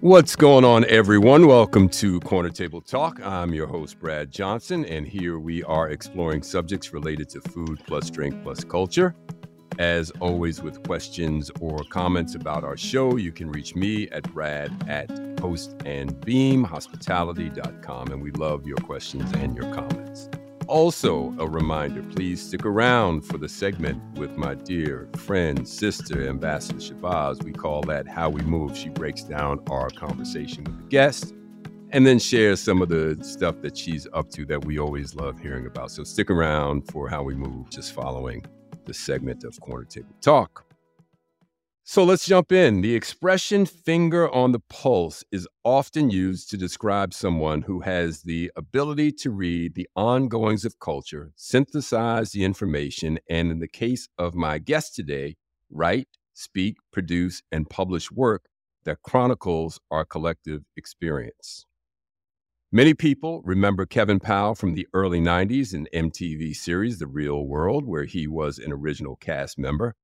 What's going on, everyone? Welcome to Corner Table Talk. I'm your host, Brad Johnson, and here we are exploring subjects related to food plus drink plus culture. As always, with questions or comments about our show, you can reach me at brad at hostandbeamhospitality.com, and we love your questions and your comments. Also, a reminder please stick around for the segment with my dear friend, sister, Ambassador Shabazz. We call that How We Move. She breaks down our conversation with the guest and then shares some of the stuff that she's up to that we always love hearing about. So stick around for How We Move, just following the segment of Corner Table Talk. So let's jump in. The expression finger on the pulse is often used to describe someone who has the ability to read the ongoings of culture, synthesize the information, and in the case of my guest today, write, speak, produce, and publish work that chronicles our collective experience. Many people remember Kevin Powell from the early 90s in MTV series The Real World, where he was an original cast member.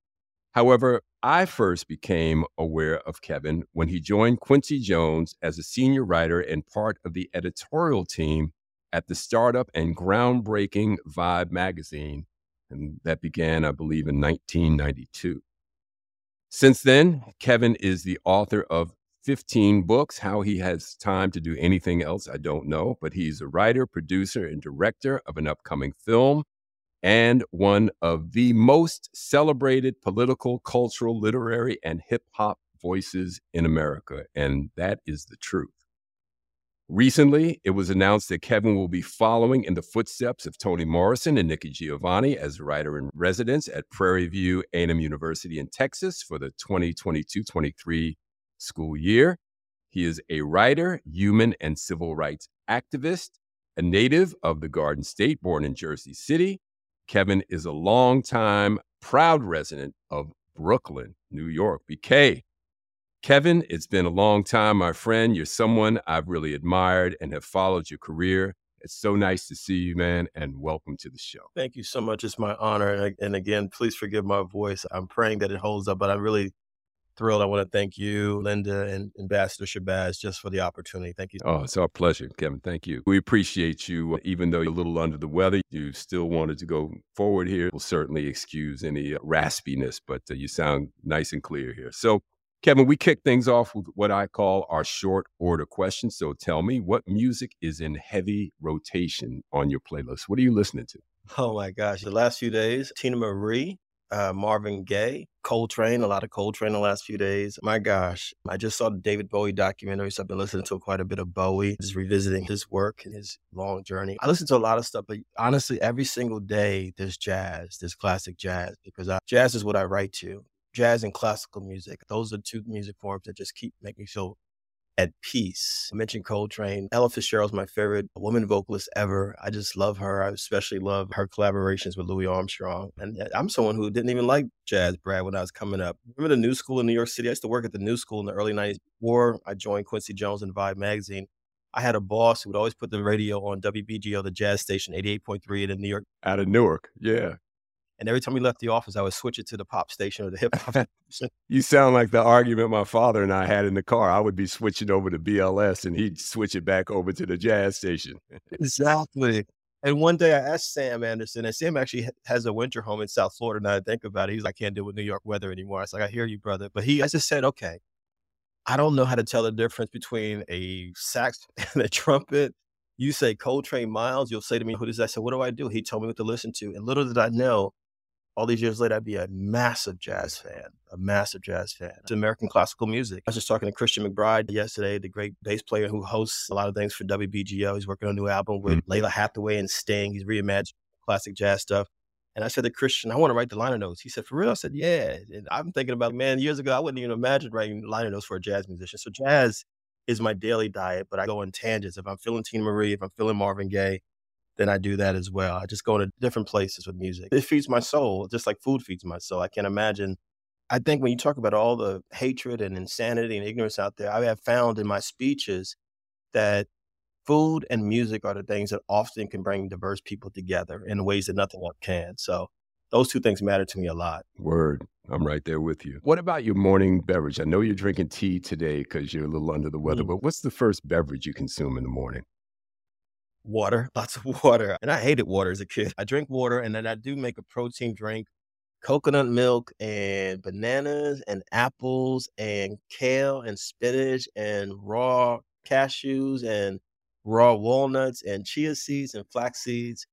However, I first became aware of Kevin when he joined Quincy Jones as a senior writer and part of the editorial team at the startup and groundbreaking Vibe magazine. And that began, I believe, in 1992. Since then, Kevin is the author of 15 books. How he has time to do anything else, I don't know. But he's a writer, producer, and director of an upcoming film and one of the most celebrated political, cultural, literary, and hip hop voices in America. And that is the truth. Recently, it was announced that Kevin will be following in the footsteps of Toni Morrison and Nikki Giovanni as writer in residence at Prairie View A&M University in Texas for the 2022-23 school year. He is a writer, human and civil rights activist, a native of the Garden State, born in Jersey City, Kevin is a longtime proud resident of Brooklyn, New York. BK. Kevin, it's been a long time, my friend. You're someone I've really admired and have followed your career. It's so nice to see you, man, and welcome to the show. Thank you so much. It's my honor. And again, please forgive my voice. I'm praying that it holds up, but I'm really thrilled. I want to thank you, Linda, and Ambassador Shabazz, just for the opportunity. Thank you. Oh, it's our pleasure, Kevin. Thank you. We appreciate you. Even though you're a little under the weather, you still wanted to go forward here. We'll certainly excuse any uh, raspiness, but uh, you sound nice and clear here. So, Kevin, we kick things off with what I call our short order questions. So tell me, what music is in heavy rotation on your playlist? What are you listening to? Oh my gosh, the last few days, Teena Marie, uh, Marvin Gaye, Coltrane, a lot of Coltrane the last few days. My gosh, I just saw the David Bowie documentary, so I've been listening to quite a bit of Bowie, just revisiting his work and his long journey. I listen to a lot of stuff, but honestly, every single day there's jazz, there's classic jazz, because I, jazz is what I write to. Jazz and classical music, those are two music forms that just keep making me feel at peace. I mentioned Coltrane. Ella Fitzgerald's my favorite woman vocalist ever. I just love her. I especially love her collaborations with Louis Armstrong. And uh, I'm someone who didn't even like jazz, Brad, when I was coming up. Remember the New School in New York City? I used to work at the New School in the early 90s before I joined Quincy Jones and Vibe magazine. I had a boss who would always put the radio on WBGO, the jazz station, 88.3 in New York. Out of Newark, yeah. And every time we left the office, I would switch it to the pop station or the hip hop. you sound like the argument my father and I had in the car. I would be switching over to BLS and he'd switch it back over to the jazz station. exactly. And one day I asked Sam Anderson, and Sam actually has a winter home in South Florida. Now I think about it, he's like, I can't deal with New York weather anymore. I was like, I hear you, brother. But he, I just said, okay, I don't know how to tell the difference between a sax and a trumpet. You say Coltrane Miles, you'll say to me, who does that? I said, what do I do? He told me what to listen to. And little did I know, all these years later, I'd be a massive jazz fan, a massive jazz fan. It's American classical music. I was just talking to Christian McBride yesterday, the great bass player who hosts a lot of things for WBGO. He's working on a new album with mm-hmm. Lalah Hathaway and Sting. He's reimagined classic jazz stuff. And I said to Christian, I want to write the liner notes. He said, For real? I said, Yeah. And I'm thinking about, man, years ago, I wouldn't even imagine writing liner notes for a jazz musician. So jazz is my daily diet, but I go on tangents. If I'm feeling Teena Marie, if I'm feeling Marvin Gaye, then I do that as well. I just go to different places with music. It feeds my soul, just like food feeds my soul. I can't imagine. I think when you talk about all the hatred and insanity and ignorance out there, I have found in my speeches that food and music are the things that often can bring diverse people together in ways that nothing else can. So those two things matter to me a lot. Word. I'm right there with you. What about your morning beverage? I know you're drinking tea today because you're a little under the weather, mm. but what's the first beverage you consume in the morning? Water, lots of water. And I hated water as a kid. I drink water and then I do make a protein drink, coconut milk and bananas and apples and kale and spinach and raw cashews and raw walnuts and chia seeds and flax seeds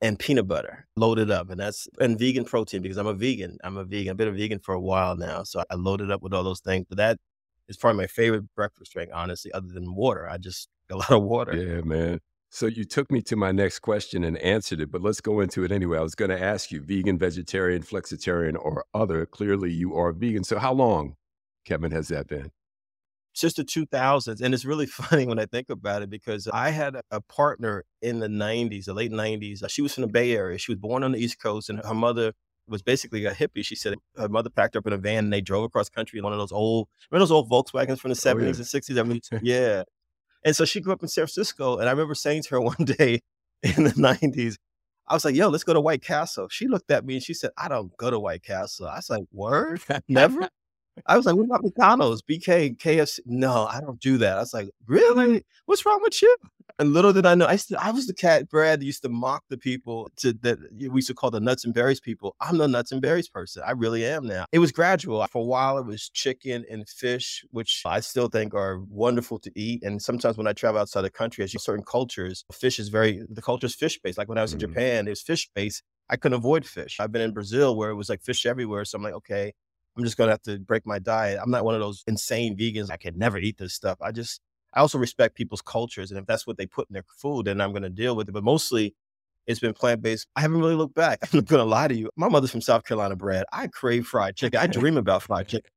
and peanut butter loaded up. And that's and vegan protein because I'm a vegan. I'm a vegan. I've been a vegan for a while now. So I loaded up with all those things. But that is probably my favorite breakfast drink, honestly, other than water. I just a lot of water. Yeah, man. So you took me to my next question and answered it, but let's go into it anyway. I was going to ask you vegan, vegetarian, flexitarian, or other. Clearly, you are vegan. So how long, Kevin, has that been? Since the 2000s. And it's really funny when I think about it because I had a partner in the 90s, the late 90s. She was from the Bay Area. She was born on the East Coast, and her mother was basically a hippie. She said her mother packed her up in a van and they drove across country in one of those old, remember those old Volkswagens from the 70s oh, yeah. and 60s? I mean, yeah. And so she grew up in San Francisco. And I remember saying to her one day in the 90s, I was like, yo, let's go to White Castle. She looked at me and she said, I don't go to White Castle. I was like, word? Never? I was like, what about McDonald's, BK, KFC? No, I don't do that. I was like, really? What's wrong with you? And little did I know, I, I was the cat Brad that used to mock the people to, that we used to call the nuts and berries people. I'm the nuts and berries person. I really am now. It was gradual. For a while, it was chicken and fish, which I still think are wonderful to eat. And sometimes when I travel outside the country, as you certain cultures, fish is very, the culture is fish based. Like when I was in mm-hmm. Japan, it was fish based. I couldn't avoid fish. I've been in Brazil where it was like fish everywhere. So I'm like, okay, I'm just gonna have to break my diet. I'm not one of those insane vegans. I can never eat this stuff. I just I also respect people's cultures, and if that's what they put in their food, then I'm gonna deal with it. But mostly, it's been plant based. I haven't really looked back. I'm not gonna lie to you. My mother's from South Carolina bred. I crave fried chicken. I dream about fried chicken.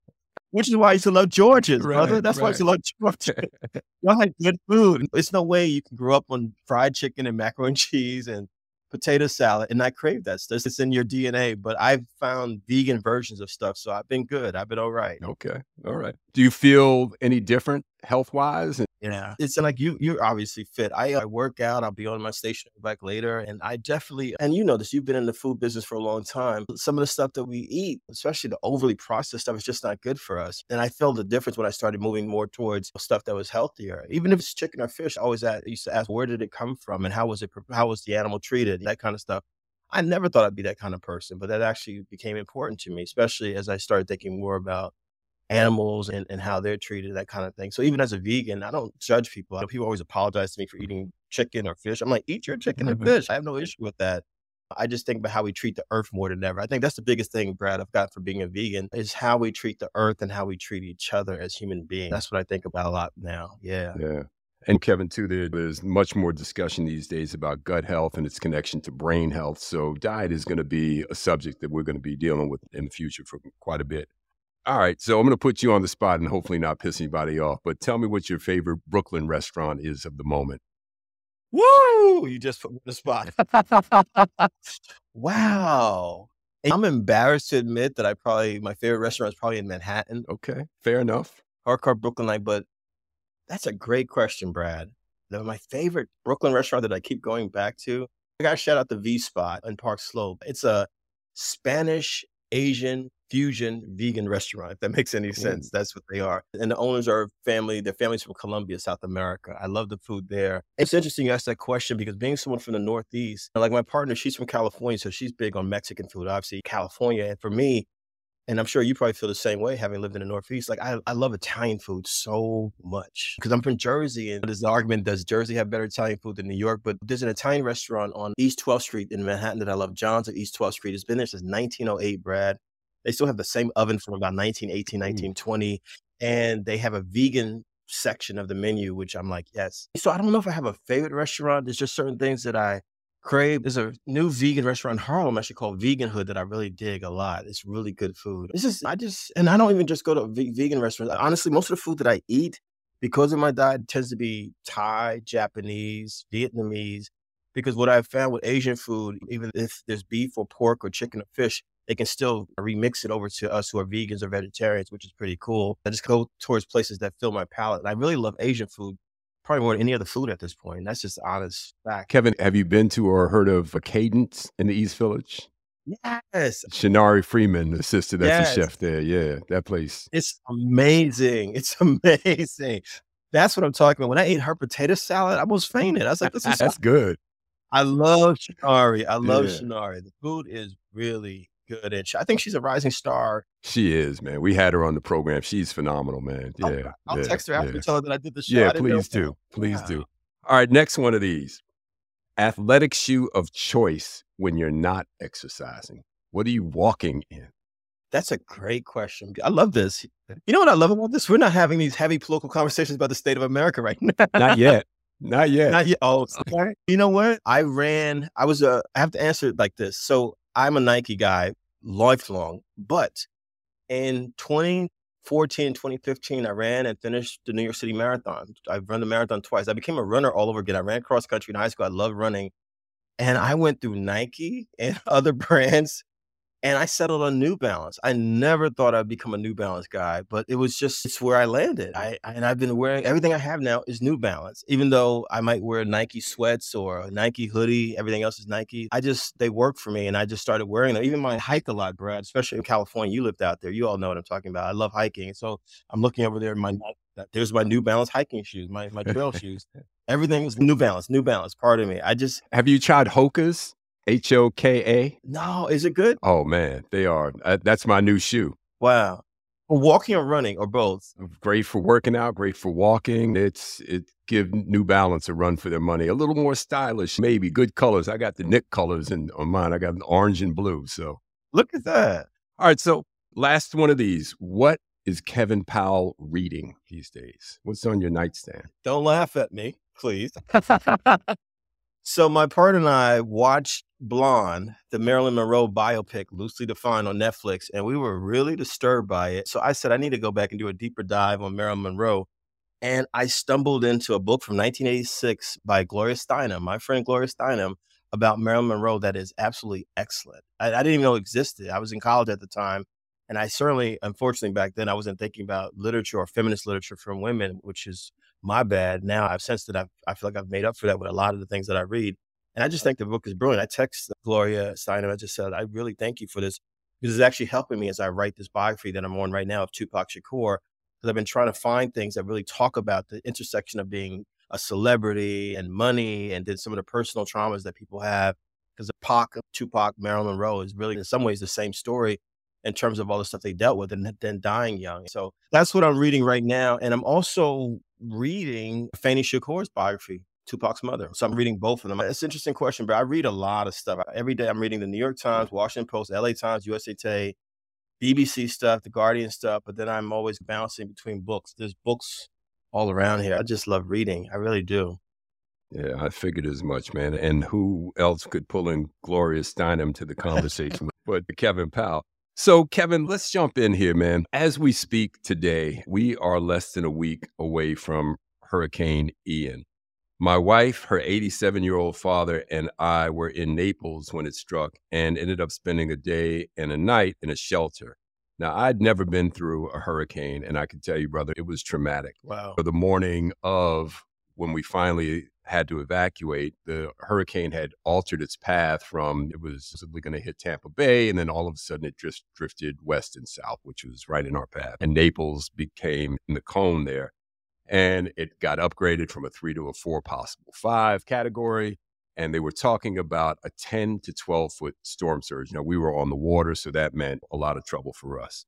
Which is why I used to love George's, right, brother. That's right. why I used to love George's. Y'all had good food. It's no way you can grow up on fried chicken and macaroni and cheese and potato salad, and I crave that stuff. It's in your DNA. But I've found vegan versions of stuff, so I've been good. I've been all right. Okay, all right. Do you feel any different health wise? Yeah, it's like you. You're obviously fit. I, I work out. I'll be on my station back later, and I definitely. And you know this. You've been in the food business for a long time. Some of the stuff that we eat, especially the overly processed stuff, is just not good for us. And I felt the difference when I started moving more towards stuff that was healthier. Even if it's chicken or fish, I always ask, used to ask, where did it come from, and how was it? How was the animal treated? That kind of stuff. I never thought I'd be that kind of person, but that actually became important to me, especially as I started thinking more about animals and, and how they're treated, that kind of thing. So even as a vegan, I don't judge people. People always apologize to me for eating chicken or fish. I'm like, eat your chicken and fish. I have no issue with that. I just think about how we treat the earth more than ever. I think that's the biggest thing, Brad, I've got for being a vegan is how we treat the earth and how we treat each other as human beings. That's what I think about a lot now. Yeah. Yeah. And Kevin, too, there's much more discussion these days about gut health and its connection to brain health. So, diet is going to be a subject that we're going to be dealing with in the future for quite a bit. All right, so I'm going to put you on the spot and hopefully not piss anybody off, but tell me what your favorite Brooklyn restaurant is of the moment. Woo! You just put me on the spot. wow. I'm embarrassed to admit that I probably, my favorite restaurant is probably in Manhattan. Okay, fair enough. Hardcore Brooklynite, but that's a great question, Brad. The, my favorite Brooklyn restaurant that I keep going back to, I got to shout out the V Spot in Park Slope. It's a Spanish Asian fusion vegan restaurant, if that makes any sense. That's what they are. And the owners are family, their families from Colombia, South America. I love the food there. It's interesting you asked that question because being someone from the Northeast, like my partner, she's from California, so she's big on Mexican food, obviously California. And for me, and I'm sure you probably feel the same way having lived in the Northeast. Like I, I love Italian food so much because I'm from Jersey and there's the argument, does Jersey have better Italian food than New York? But there's an Italian restaurant on East 12th Street in Manhattan that I love. John's at East 12th Street. It's been there since 1908, Brad. They still have the same oven from about 1918, 1920. Mm. And they have a vegan section of the menu, which I'm like, yes. So I don't know if I have a favorite restaurant. There's just certain things that I crave. There's a new vegan restaurant in Harlem actually called Vegan Hood that I really dig a lot. It's really good food. It's just, I just, and I don't even just go to vegan restaurants. Honestly, most of the food that I eat because of my diet tends to be Thai, Japanese, Vietnamese. Because what I've found with Asian food, even if there's beef or pork or chicken or fish, they can still remix it over to us who are vegans or vegetarians, which is pretty cool. I just go towards places that fill my palate. And I really love Asian food, probably more than any other food at this point. That's just honest fact. Kevin, have you been to or heard of a Cadence in the East Village? Yes. Shenarri Freeman, the sister that's yes. a chef there. Yeah, that place. It's amazing. It's amazing. That's what I'm talking about. When I ate her potato salad, I almost fainted. I was like, this is that's good. I love Shenarri. I love yeah. Shenarri. The food is really good. And I think she's a rising star. She is, man. We had her on the program. She's phenomenal, man. Yeah. I'll, I'll yeah, text her after yeah. tell her that I did the show. Yeah, please do. Please wow. do. All right, next one of these. Athletic shoe of choice when you're not exercising. What are you walking in? That's a great question. I love this. You know what I love about this? We're not having these heavy political conversations about the state of America right now. not yet. Not yet. Not yet. Oh, okay. You know what? I ran. I was a. I have to answer it like this. So I'm a Nike guy, lifelong. But in 2014, 2015, I ran and finished the New York City Marathon. I've run the marathon twice. I became a runner all over again. I ran cross country in high school. I love running, and I went through Nike and other brands and I settled on New Balance. I never thought I'd become a New Balance guy, but it was just it's where I landed. I, I, and I've been wearing everything I have now is New Balance. Even though I might wear Nike sweats or a Nike hoodie, everything else is Nike. I just they work for me, and I just started wearing them. Even my hike a lot, Brad, especially in California. You lived out there, you all know what I'm talking about. I love hiking, so I'm looking over there. My there's my New Balance hiking shoes, my my trail shoes. Everything was New Balance, New Balance. Pardon me. I just have you tried Hoka's? H O K A. No, is it good? Oh man, they are. Uh, that's my new shoe. Wow. walking or running or both? Great for working out, great for walking. It's it give New Balance a run for their money. A little more stylish, maybe good colors. I got the Knick colors in on mine. I got orange and blue. So look at that. All right, so last one of these. What is Kevin Powell reading these days? What's on your nightstand? Don't laugh at me, please. so my partner and I watched Blonde, the Marilyn Monroe biopic, loosely defined on Netflix, and we were really disturbed by it. So I said, I need to go back and do a deeper dive on Marilyn Monroe. And I stumbled into a book from 1986 by Gloria Steinem, my friend Gloria Steinem, about Marilyn Monroe that is absolutely excellent. I, I didn't even know existed. I was in college at the time. And I certainly, unfortunately, back then, I wasn't thinking about literature or feminist literature from women, which is my bad. Now I've sensed that I've, I feel like I've made up for that with a lot of the things that I read. And I just think the book is brilliant. I text Gloria Steinem. I just said, I really thank you for this because it's actually helping me as I write this biography that I'm on right now of Tupac Shakur. Because I've been trying to find things that really talk about the intersection of being a celebrity and money and then some of the personal traumas that people have. Because the Pac, Tupac, Marilyn Monroe is really in some ways the same story in terms of all the stuff they dealt with and then dying young. So that's what I'm reading right now. And I'm also reading Afeni Shakur's biography Tupac's mother. So I'm reading both of them. It's an interesting question, but I read a lot of stuff. Every day I'm reading the New York Times, mm-hmm. Washington Post, LA Times, USA Today, BBC stuff, the Guardian stuff, but then I'm always bouncing between books. There's books all around here. I just love reading. I really do. Yeah, I figured as much, man. And who else could pull in Gloria Steinem to the conversation but Kevin Powell? So, Kevin, let's jump in here, man. As we speak today, we are less than a week away from Hurricane Ian. My wife, her 87 year old father, and I were in Naples when it struck and ended up spending a day and a night in a shelter. Now, I'd never been through a hurricane, and I can tell you, brother, it was traumatic. Wow. For the morning of when we finally had to evacuate, the hurricane had altered its path from it was simply going to hit Tampa Bay, and then all of a sudden it just drifted west and south, which was right in our path. And Naples became in the cone there and it got upgraded from a three to a four, possible five category. And they were talking about a 10 to 12 foot storm surge. Now, we were on the water, so that meant a lot of trouble for us.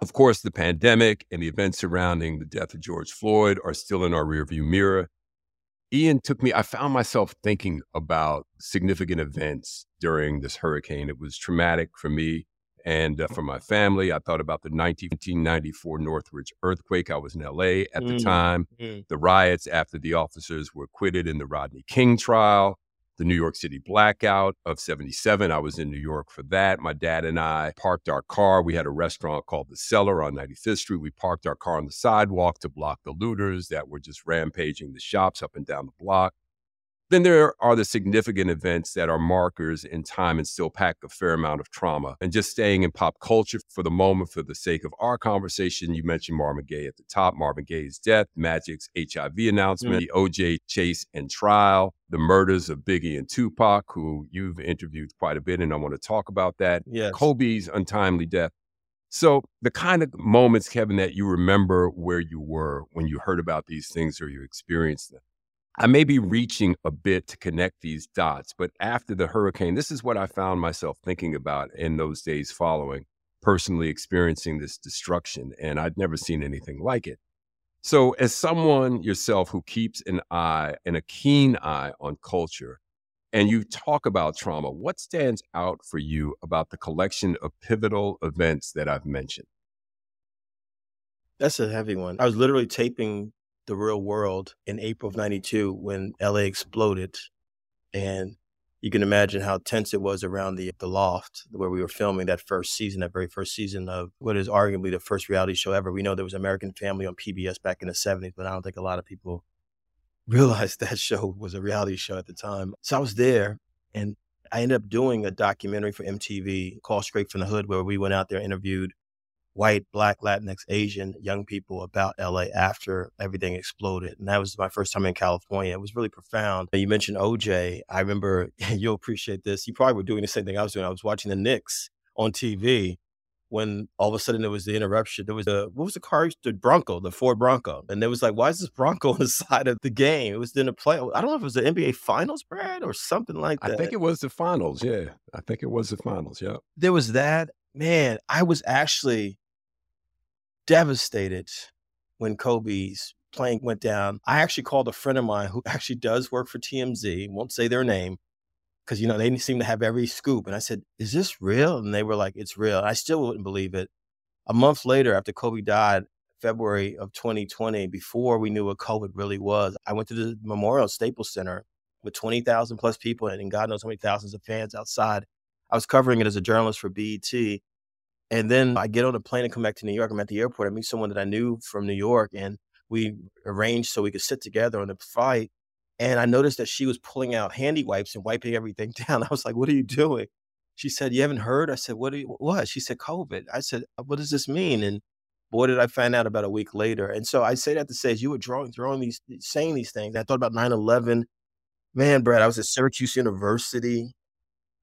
Of course, the pandemic and the events surrounding the death of George Floyd are still in our rearview mirror. Ian took me, I found myself thinking about significant events during this hurricane. It was traumatic for me. And uh, for my family, I thought about the 1994 Northridge earthquake. I was in LA at the mm. time, mm. the riots after the officers were acquitted in the Rodney King trial, the New York City blackout of 77. I was in New York for that. My dad and I parked our car. We had a restaurant called The Cellar on 95th Street. We parked our car on the sidewalk to block the looters that were just rampaging the shops up and down the block. Then there are the significant events that are markers in time and still pack a fair amount of trauma. And just staying in pop culture for the moment, for the sake of our conversation, you mentioned Marvin Gaye at the top, Marvin Gaye's death, Magic's HIV announcement, mm. the OJ chase and trial, the murders of Biggie and Tupac, who you've interviewed quite a bit, and I want to talk about that. Yes. Kobe's untimely death. So, the kind of moments, Kevin, that you remember where you were when you heard about these things or you experienced them. I may be reaching a bit to connect these dots, but after the hurricane, this is what I found myself thinking about in those days following, personally experiencing this destruction. And I'd never seen anything like it. So, as someone yourself who keeps an eye and a keen eye on culture, and you talk about trauma, what stands out for you about the collection of pivotal events that I've mentioned? That's a heavy one. I was literally taping the real world in April of 92 when LA exploded. And you can imagine how tense it was around the, the loft where we were filming that first season, that very first season of what is arguably the first reality show ever. We know there was American Family on PBS back in the 70s, but I don't think a lot of people realized that show was a reality show at the time. So I was there and I ended up doing a documentary for MTV called Straight from the Hood, where we went out there, interviewed white, black, Latinx, Asian young people about LA after everything exploded. And that was my first time in California. It was really profound. You mentioned OJ. I remember, you'll appreciate this. You probably were doing the same thing I was doing. I was watching the Knicks on TV when all of a sudden there was the interruption. There was a, what was the car? The Bronco, the Ford Bronco. And there was like, why is this Bronco on the side of the game? It was in a play. I don't know if it was the NBA Finals, Brad, or something like that. I think it was the Finals. Yeah. I think it was the Finals. Yeah. There was that. Man, I was actually devastated when Kobe's plane went down. I actually called a friend of mine who actually does work for TMZ, won't say their name, because you know they seem to have every scoop. And I said, "Is this real?" And they were like, "It's real." I still wouldn't believe it. A month later, after Kobe died, February of 2020, before we knew what COVID really was, I went to the Memorial Staples Center with 20,000 plus people and God knows how many thousands of fans outside. I was covering it as a journalist for BET. And then I get on a plane and come back to New York. I'm at the airport. I meet someone that I knew from New York, and we arranged so we could sit together on the flight. And I noticed that she was pulling out handy wipes and wiping everything down. I was like, "What are you doing?" She said, "You haven't heard?" I said, "What? You, what?" She said, "COVID." I said, uh, "What does this mean?" And boy, did I find out about a week later. And so I say that to say, as you were drawing, throwing these, saying these things, I thought about 9/11. Man, Brad, I was at Syracuse University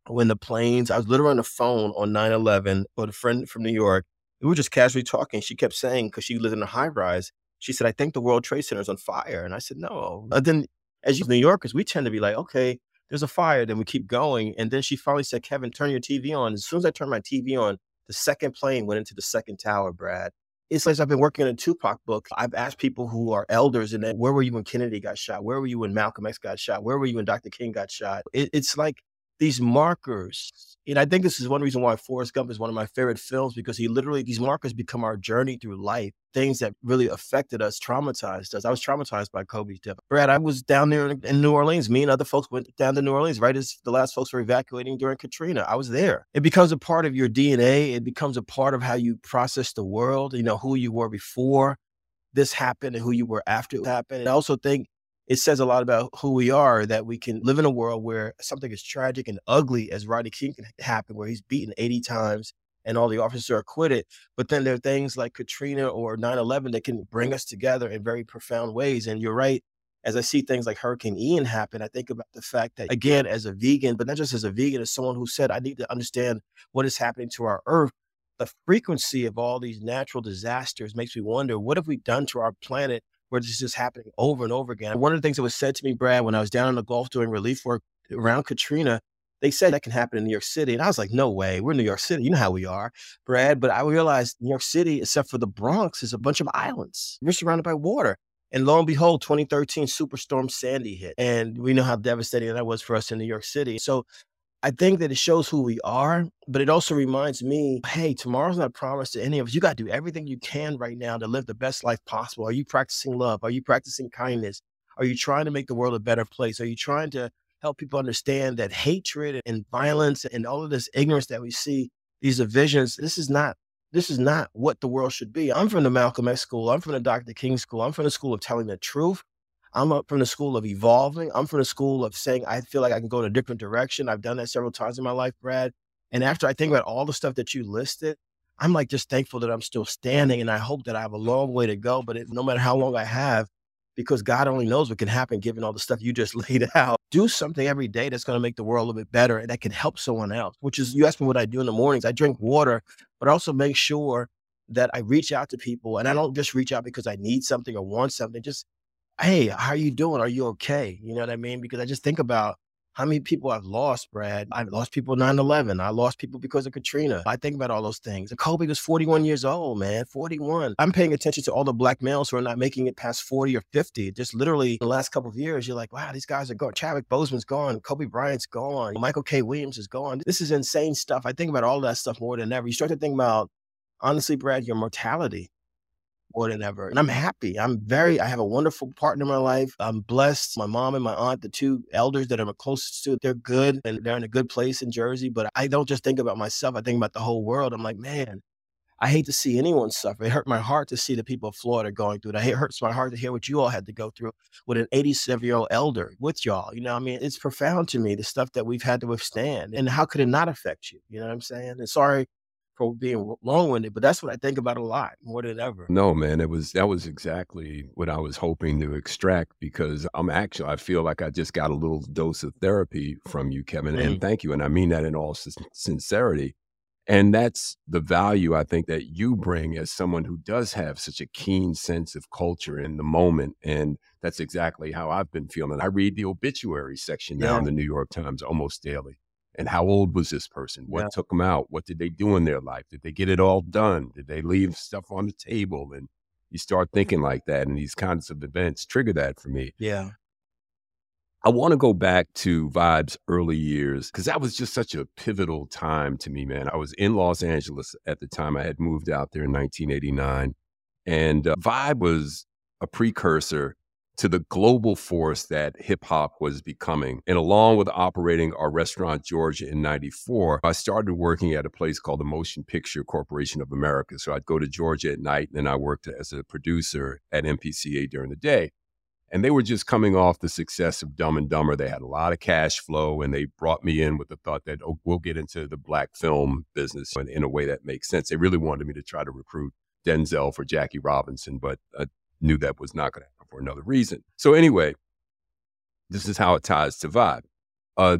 when the planes, I was literally on the phone on 9 11 with a friend from New York. We were just casually talking. She kept saying, because she lived in a high rise, she said, I think the World Trade Center is on fire. And I said, no. And then, as you New Yorkers, we tend to be like, okay, there's a fire. Then we keep going. And then she finally said, Kevin, turn your TV on. As soon as I turned my TV on, the second plane went into the second tower, Brad. It's like I've been working on a Tupac book. I've asked people who are elders and where were you when Kennedy got shot? Where were you when Malcolm X got shot? Where were you when Dr. King got shot? It, it's like these markers. And I think this is one reason why Forrest Gump is one of my favorite films because he literally, these markers become our journey through life, things that really affected us, traumatized us. I was traumatized by Kobe's death. Brad, I was down there in New Orleans. Me and other folks went down to New Orleans right as the last folks were evacuating during Katrina. I was there. It becomes a part of your DNA, it becomes a part of how you process the world, you know, who you were before this happened and who you were after it happened. And I also think it says a lot about who we are that we can live in a world where something as tragic and ugly as Rodney King can happen, where he's beaten 80 times and all the officers are acquitted. But then there are things like Katrina or 9 11 that can bring us together in very profound ways. And you're right. As I see things like Hurricane Ian happen, I think about the fact that, again, as a vegan, but not just as a vegan, as someone who said, I need to understand what is happening to our earth the frequency of all these natural disasters makes me wonder what have we done to our planet where this is just happening over and over again. One of the things that was said to me, Brad, when I was down in the Gulf doing relief work around Katrina, they said that can happen in New York City. And I was like, no way. We're in New York City. You know how we are, Brad. But I realized New York City, except for the Bronx, is a bunch of islands. We're surrounded by water. And lo and behold, 2013 Superstorm Sandy hit. And we know how devastating that was for us in New York City. So I think that it shows who we are, but it also reminds me, hey, tomorrow's not promised to any of us. You got to do everything you can right now to live the best life possible. Are you practicing love? Are you practicing kindness? Are you trying to make the world a better place? Are you trying to help people understand that hatred and violence and all of this ignorance that we see, these divisions, this is not this is not what the world should be. I'm from the Malcolm X school. I'm from the Dr. King school. I'm from the school of telling the truth. I'm up from the school of evolving. I'm from the school of saying I feel like I can go in a different direction. I've done that several times in my life, Brad. And after I think about all the stuff that you listed, I'm like just thankful that I'm still standing and I hope that I have a long way to go. But it, no matter how long I have, because God only knows what can happen given all the stuff you just laid out. Do something every day that's going to make the world a little bit better and that can help someone else, which is you ask me what I do in the mornings. I drink water, but also make sure that I reach out to people and I don't just reach out because I need something or want something. Just, hey, how are you doing? Are you okay? You know what I mean? Because I just think about how many people I've lost, Brad? I've lost people 9 11. I lost people because of Katrina. I think about all those things. And Kobe was 41 years old, man, 41. I'm paying attention to all the black males who are not making it past 40 or 50. Just literally the last couple of years, you're like, wow, these guys are gone. Chadwick Boseman's gone. Kobe Bryant's gone. Michael K. Williams is gone. This is insane stuff. I think about all that stuff more than ever. You start to think about, honestly, Brad, your mortality more than ever. And I'm happy. I'm very, I have a wonderful partner in my life. I'm blessed. My mom and my aunt, the two elders that I'm closest to, they're good and they're in a good place in Jersey. But I don't just think about myself, I think about the whole world. I'm like, man, I hate to see anyone suffer. It hurt my heart to see the people of Florida going through it. It hurts my heart to hear what you all had to go through with an 87 year old elder with y'all. You know, I mean, it's profound to me, the stuff that we've had to withstand. And how could it not affect you? You know what I'm saying? And sorry for being long winded, but that's what I think about a lot more than ever. No, man, it was that was exactly what I was hoping to extract because I'm actually I feel like I just got a little dose of therapy from you, Kevin, mm. and thank you, and I mean that in all sincerity. And that's the value I think that you bring as someone who does have such a keen sense of culture in the moment. And that's exactly how I've been feeling. I read the obituary section now yeah. in the New York Times almost daily and how old was this person? What yeah. took them out? What did they do in their life? Did they get it all done? Did they leave stuff on the table? And you start thinking like that, and these kinds of events trigger that for me. Yeah. I want to go back to Vibe's early years because that was just such a pivotal time to me, man. I was in Los Angeles at the time. I had moved out there in 1989. And uh, Vibe was a precursor to the global force that hip hop was becoming. And along with operating our restaurant Georgia in 94, I started working at a place called the Motion Picture Corporation of America. So I'd go to Georgia at night and then I worked as a producer at MPCA during the day. And they were just coming off the success of Dumb and Dumber. They had a lot of cash flow and they brought me in with the thought that, oh, we'll get into the black film business in, in a way that makes sense. They really wanted me to try to recruit Denzel for Jackie Robinson, but I knew that was not going to for another reason. So anyway, this is how it ties to vibe. A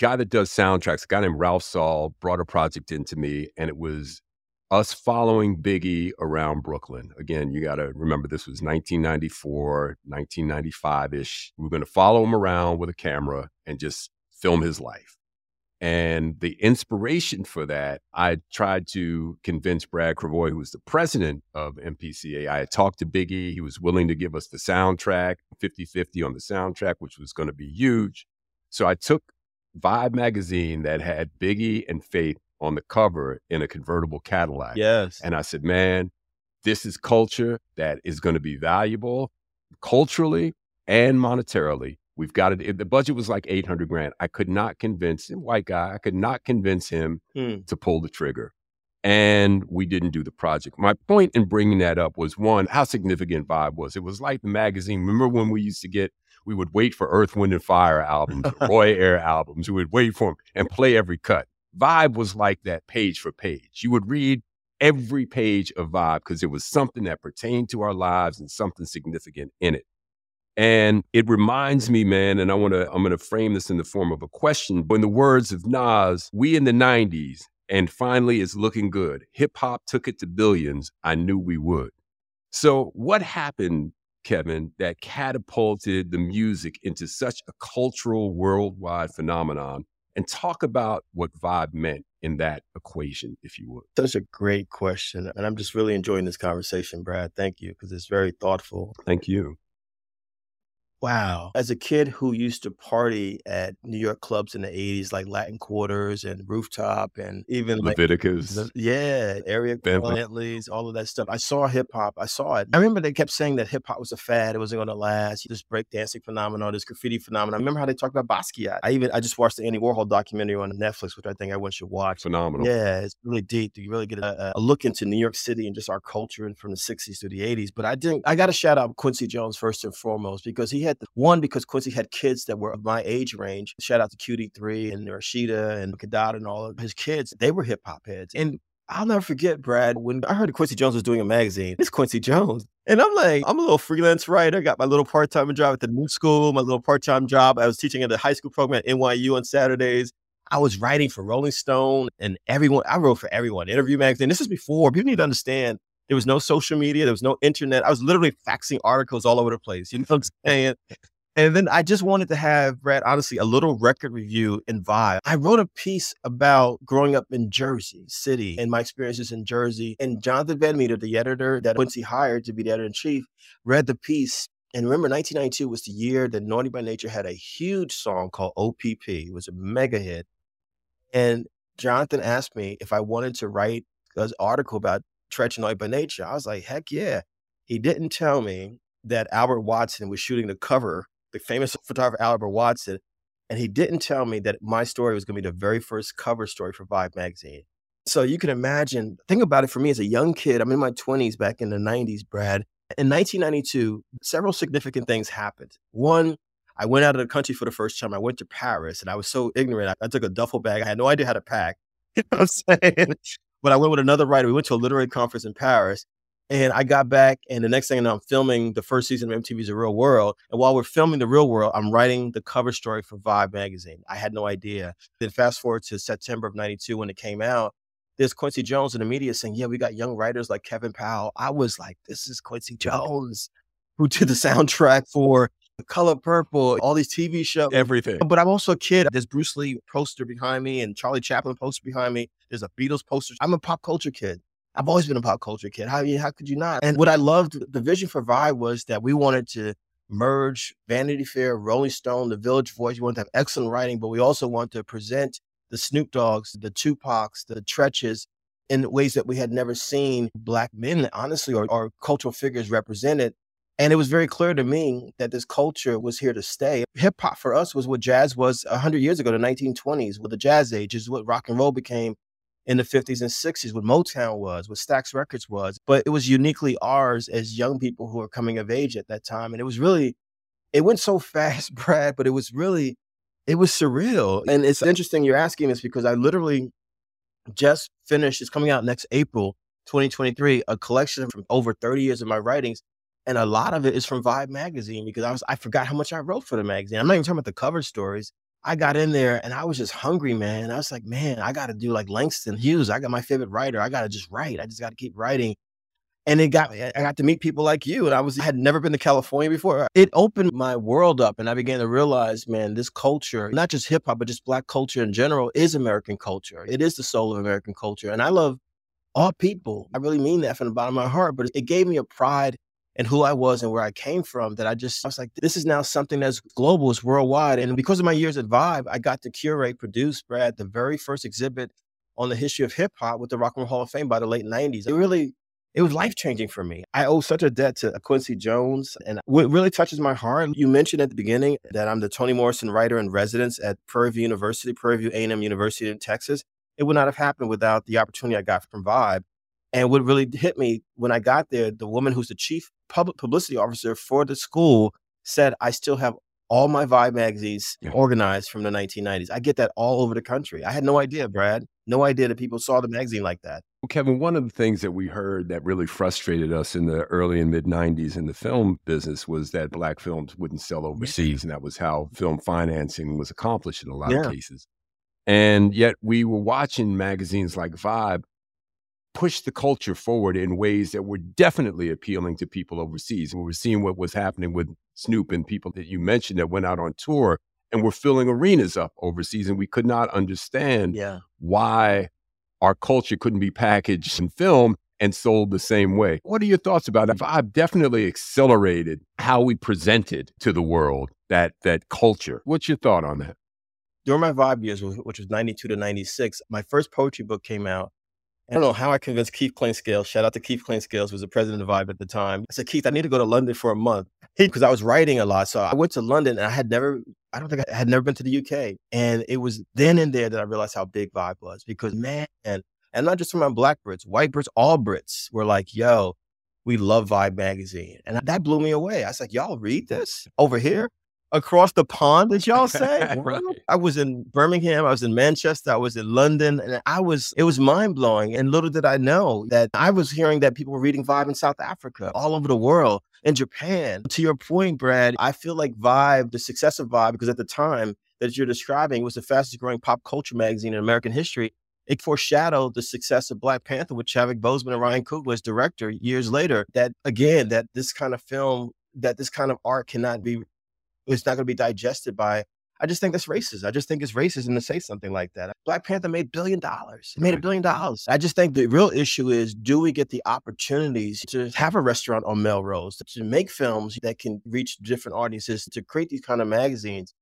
guy that does soundtracks, a guy named Ralph Sall, brought a project into me, and it was us following Biggie around Brooklyn. Again, you got to remember this was 1994, 1995 ish. We are going to follow him around with a camera and just film his life. And the inspiration for that, I tried to convince Brad Krevoy, who was the president of MPCA. I had talked to Biggie. He was willing to give us the soundtrack, 50 50 on the soundtrack, which was going to be huge. So I took Vibe magazine that had Biggie and Faith on the cover in a convertible Cadillac. Yes. And I said, man, this is culture that is going to be valuable culturally and monetarily We've got it. The budget was like 800 grand. I could not convince him, white guy, I could not convince him hmm. to pull the trigger. And we didn't do the project. My point in bringing that up was one, how significant Vibe was. It was like the magazine. Remember when we used to get, we would wait for Earth, Wind, and Fire albums, Roy Ayers albums. We would wait for them and play every cut. Vibe was like that page for page. You would read every page of Vibe because it was something that pertained to our lives and something significant in it. And it reminds me, man, and I want to, I'm going to frame this in the form of a question. But in the words of Nas, we in the 90s, and finally it's looking good. Hip hop took it to billions. I knew we would. So, what happened, Kevin, that catapulted the music into such a cultural worldwide phenomenon? And talk about what vibe meant in that equation, if you would. Such a great question. And I'm just really enjoying this conversation, Brad. Thank you, because it's very thoughtful. Thank you. Wow. As a kid who used to party at New York clubs in the 80s, like Latin Quarters and Rooftop and even Leviticus. Like, yeah, area Bentleys, all of that stuff. I saw hip hop. I saw it. I remember they kept saying that hip hop was a fad. It wasn't going to last. This breakdancing phenomenon, this graffiti phenomenon. I remember how they talked about Basquiat. I even, I just watched the Andy Warhol documentary on Netflix, which I think everyone should watch. Phenomenal. Yeah, it's really deep. You really get a, a look into New York City and just our culture and from the 60s to the 80s. But I didn't, I got to shout out Quincy Jones first and foremost because he had had the, one because Quincy had kids that were of my age range. Shout out to QD3 and Rashida and Kidada and all of his kids. They were hip hop heads. And I'll never forget, Brad, when I heard Quincy Jones was doing a magazine. It's Quincy Jones. And I'm like, I'm a little freelance writer, got my little part time job at the new school, my little part time job. I was teaching at the high school program at NYU on Saturdays. I was writing for Rolling Stone and everyone. I wrote for everyone, Interview Magazine. This is before people need to understand there was no social media, there was no internet. I was literally faxing articles all over the place. You know what I'm saying? And then I just wanted to have, Brad, honestly, a little record review and vibe. I wrote a piece about growing up in Jersey City and my experiences in Jersey. And Jonathan Van Meter, the editor that Quincy hired to be the editor in chief, read the piece. And remember, 1992 was the year that Naughty by Nature had a huge song called OPP. It was a mega hit. And Jonathan asked me if I wanted to write an article about Naughty by Nature. I was like, heck yeah. He didn't tell me that Albert Watson was shooting the cover the famous photographer Albert Watson, and he didn't tell me that my story was going to be the very first cover story for Vibe magazine. So you can imagine, think about it for me as a young kid. I'm in my 20s back in the 90s, Brad. In 1992, several significant things happened. One, I went out of the country for the first time. I went to Paris and I was so ignorant. I, I took a duffel bag. I had no idea how to pack. You know what I'm saying? But I went with another writer. We went to a literary conference in Paris and I got back, and the next thing I know, I'm filming the first season of MTV's The Real World. And while we're filming The Real World, I'm writing the cover story for Vibe magazine. I had no idea. Then fast forward to September of 92 when it came out, there's Quincy Jones in the media saying, Yeah, we got young writers like Kevin Powell. I was like, This is Quincy Jones who did the soundtrack for Color Purple, all these TV shows. Everything. But I'm also a kid. There's Bruce Lee poster behind me and Charlie Chaplin poster behind me. There's a Beatles poster. I'm a pop culture kid. I've always been a pop culture kid. How, how could you not? And what I loved, the vision for Vibe was that we wanted to merge Vanity Fair, Rolling Stone, The Village Voice. We wanted to have excellent writing, but we also wanted to present the Snoop Dogs, the Tupacs, the Treaches in ways that we had never seen Black men, honestly, or, or cultural figures represented. And it was very clear to me that this culture was here to stay. Hip hop for us was what jazz was 100 years ago, the 1920s, with the jazz age, is what rock and roll became in the 50s and 60s, what Motown was, what Stax Records was. But it was uniquely ours as young people who were coming of age at that time. And it was really, it went so fast, Brad, but it was really, it was surreal. And it's interesting you're asking this because I literally just finished, it's coming out next April 2023, a collection from over 30 years of my writings. And a lot of it is from Vibe magazine because I was I forgot how much I wrote for the magazine. I'm not even talking about the cover stories. I got in there and I was just hungry, man. I was like, man, I got to do like Langston Hughes. I got my favorite writer. I got to just write. I just got to keep writing. And it got I got to meet people like you. And I was I had never been to California before. It opened my world up and I began to realize, man, this culture, not just hip hop, but just black culture in general, is American culture. It is the soul of American culture. And I love all people. I really mean that from the bottom of my heart. But it gave me a pride and who I was and where I came from that I just I was like, this is now something that's global, it's worldwide. And because of my years at Vibe, I got to curate, produce, Brad, the very first exhibit on the history of hip hop with the Rock and Roll Hall of Fame by the late 90s. It really it was life changing for me. I owe such a debt to uh, Quincy Jones. And what really touches my heart, you mentioned at the beginning that I'm the Toni Morrison Writer in Residence at Prairie View University, Prairie View A&M University in Texas. It would not have happened without the opportunity I got from Vibe. And what really hit me when I got there, the woman who's the chief public publicity officer for the school said, I still have all my Vibe magazines yeah. organized from the 1990s. I get that all over the country. I had no idea, Brad. No idea that people saw the magazine like that. Well, Kevin, one of the things that we heard that really frustrated us in the early and mid 90s in the film business was that black films wouldn't sell overseas. And that was how film financing was accomplished in a lot yeah. of cases. And yet we were watching magazines like Vibe push the culture forward in ways that were definitely appealing to people overseas. We were seeing what was happening with Snoop and people that you mentioned that went out on tour and were filling arenas up overseas. And we could not understand yeah. why our culture couldn't be packaged in film and sold the same way. What are your thoughts about that? I've definitely accelerated how we presented to the world that that culture. What's your thought on that? During my Vibe years, which was 92 to 96, my first poetry book came out I don't know how I convinced Keith Clinkscales. Shout out to Keith Clinkscales, who was the president of Vibe at the time. I said, Keith, I need to go to London for a month. Because I was writing a lot. So I went to London and I had never, I don't think I had never been to the UK. And it was then and there that I realized how big Vibe was because man, and, and not just from my black Brits, white Brits, all Brits were like, yo, we love Vibe magazine. And that blew me away. I was like, y'all read this over here? Across the pond, did y'all say? right. I was in Birmingham, I was in Manchester, I was in London, and I was, it was mind blowing. And little did I know that I was hearing that people were reading Vibe in South Africa, all over the world, in Japan. To your point, Brad, I feel like Vibe, the success of Vibe, because at the time that you're describing was the fastest growing pop culture magazine in American history it foreshadowed the success of Black Panther with Chadwick Boseman and Ryan Coogler as director years later. That again, that this kind of film, that this kind of art cannot be, it's not going to be digested by. I just think that's racist. I just think it's racism to say something like that. Black Panther made billion dollars. It made a billion dollars. I just think the real issue is do we get the opportunities to have a restaurant on Melrose, to make films that can reach different audiences, to create these kind of magazines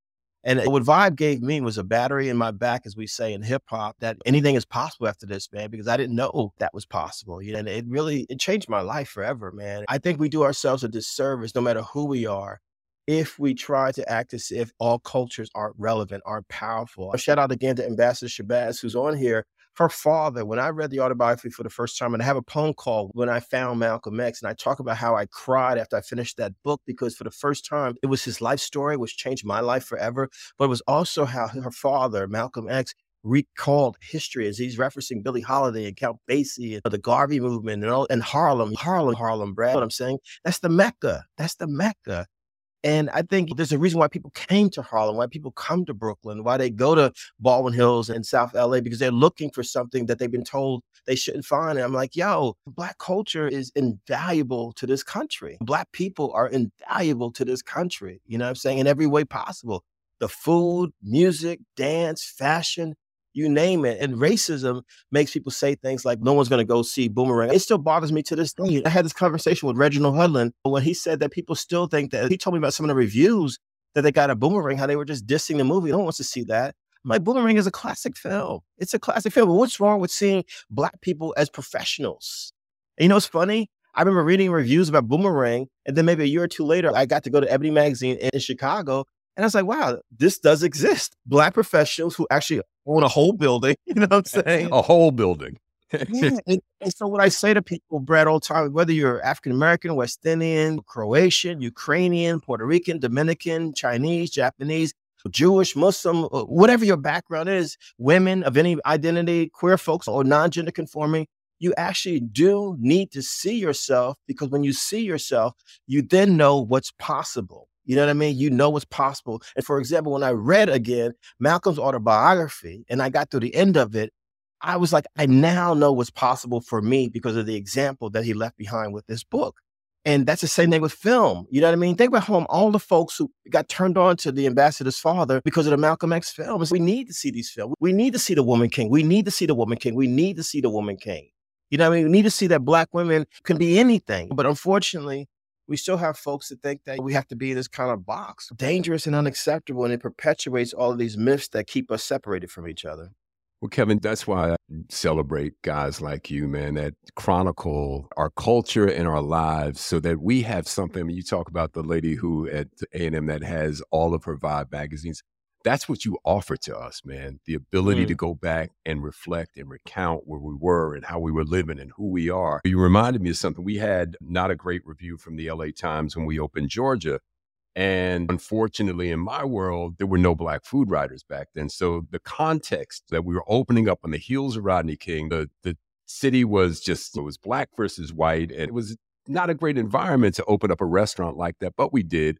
and uh, what Vibe gave me was a battery in my back, as we say in hip hop, that anything is possible after this, man, because I didn't know that was possible. You know, and it really it changed my life forever, man. I think we do ourselves a disservice, no matter who we are, if we try to act as if all cultures aren't relevant, aren't powerful. Shout out again to Ambassador Shabazz, who's on here her father, when I read the autobiography for the first time, and I have a phone call When I Found Malcolm X, and I talk about how I cried after I finished that book because for the first time, it was his life story, which changed my life forever. But it was also how her father, Malcolm X, recalled history as he's referencing Billie Holiday and Count Basie and the Garvey movement and, all, and Harlem, Harlem, Harlem, Brad. What I'm saying? That's the Mecca. That's the Mecca. And I think there's a reason why people came to Harlem, why people come to Brooklyn, why they go to Baldwin Hills and South LA, because they're looking for something that they've been told they shouldn't find. And I'm like, yo, Black culture is invaluable to this country. Black people are invaluable to this country, you know what I'm saying, in every way possible. The food, music, dance, fashion, you name it. And racism makes people say things like, no one's going to go see Boomerang. It still bothers me to this day. I had this conversation with Reginald Hudlin when he said that people still think that he told me about some of the reviews that they got a Boomerang, how they were just dissing the movie. No one wants to see that. My Boomerang is a classic film. It's a classic film. But what's wrong with seeing Black people as professionals? And you know what's funny? I remember reading reviews about Boomerang, and then maybe a year or two later, I got to go to Ebony Magazine in Chicago, and I was like, wow, this does exist. Black professionals who actually own a whole building. You know what I'm saying? A whole building. yeah. And, and, so what I say to people, Brad, all the time, whether you're African American, West Indian, Croatian, Ukrainian, Puerto Rican, Dominican, Chinese, Japanese, Jewish, Muslim, uh, whatever your background is, women of any identity, queer folks or non-gender conforming, you actually do need to see yourself because when you see yourself, you then know what's possible. You know what I mean? You know what's possible. And for example, when I read again Malcolm's autobiography and I got to the end of it, I was like, I now know what's possible for me because of the example that he left behind with this book. And that's the same thing with film. You know what I mean? Think about home, all the folks who got turned on to the ambassador's father because of the Malcolm X films. We need to see these films. We need to see the woman king. We need to see the woman king. We need to see the woman king. You know what I mean? We need to see that black women can be anything. But unfortunately, we still have folks that think that we have to be in this kind of box. Dangerous and unacceptable, and it perpetuates all of these myths that keep us separated from each other. Well, Kevin, that's why I celebrate guys like you, man, that chronicle our culture and our lives so that we have something. You talk about the lady who at A&M that has all of her Vibe magazines that's what you offer to us, man. The ability mm. to go back and reflect and recount where we were and how we were living and who we are. You reminded me of something. We had not a great review from the LA Times when we opened Georgia. And unfortunately, in my world, there were no black food writers back then. So the context that we were opening up on the heels of Rodney King, the, the city was just, it was black versus white. And it was not a great environment to open up a restaurant like that, but we did.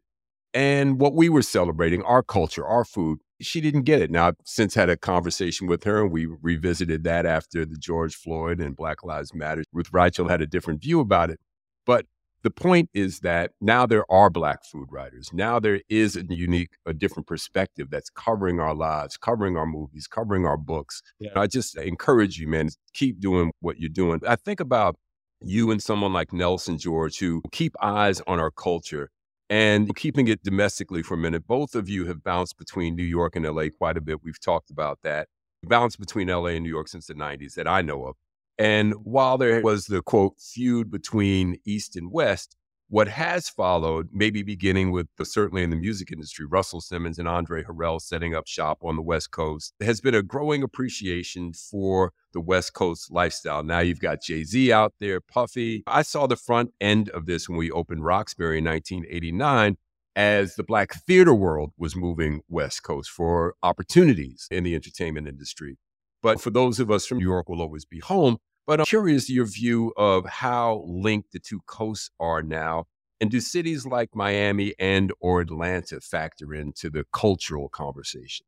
And what we were celebrating, our culture, our food, she didn't get it. Now, I've since had a conversation with her, and we revisited that after the George Floyd and Black Lives Matter. Ruth Reichl had a different view about it. But the point is that now there are Black food writers. Now there is a unique, a different perspective that's covering our lives, covering our movies, covering our books. Yeah. I just encourage you, man, keep doing what you're doing. I think about you and someone like Nelson George who keep eyes on our culture and keeping it domestically for a minute, both of you have bounced between New York and LA quite a bit. We've talked about that. Bounced between LA and New York since the 90s that I know of. And while there was the quote feud between East and West, what has followed, maybe beginning with the, certainly in the music industry, Russell Simmons and Andre Harrell setting up shop on the West Coast, has been a growing appreciation for the West Coast lifestyle. Now you've got Jay Z out there, Puffy. I saw the front end of this when we opened Roxbury in 1989 as the Black theater world was moving West Coast for opportunities in the entertainment industry. But for those of us from New York, will always be home. But I'm curious your view of how linked the two coasts are now. And do cities like Miami and or Atlanta factor into the cultural conversation?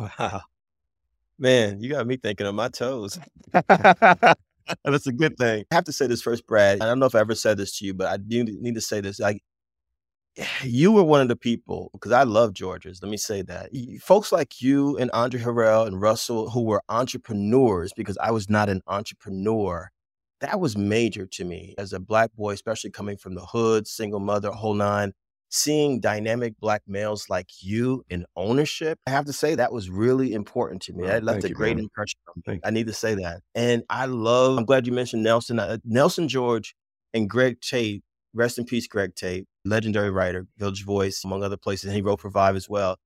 Wow. Man, you got me thinking on my toes. That's a good thing. I have to say this first, Brad. I don't know if I ever said this to you, but I do need to say this. Like you were one of the people because I love Georges. Let me say that folks like you and Andre Harrell and Russell, who were entrepreneurs, because I was not an entrepreneur. That was major to me as a black boy, especially coming from the hood, single mother, whole nine. Seeing dynamic black males like you in ownership, I have to say that was really important to me. That left a you, great man. impression on me. I need to say that. And I love, I'm glad you mentioned Nelson. Uh, Nelson George and Greg Tate rest in peace, Greg Tate, legendary writer, Village Voice, among other places. And he wrote for Vibe as well.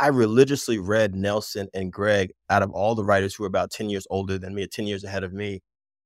I religiously read Nelson and Greg out of all the writers who were about 10 years older than me, or 10 years ahead of me.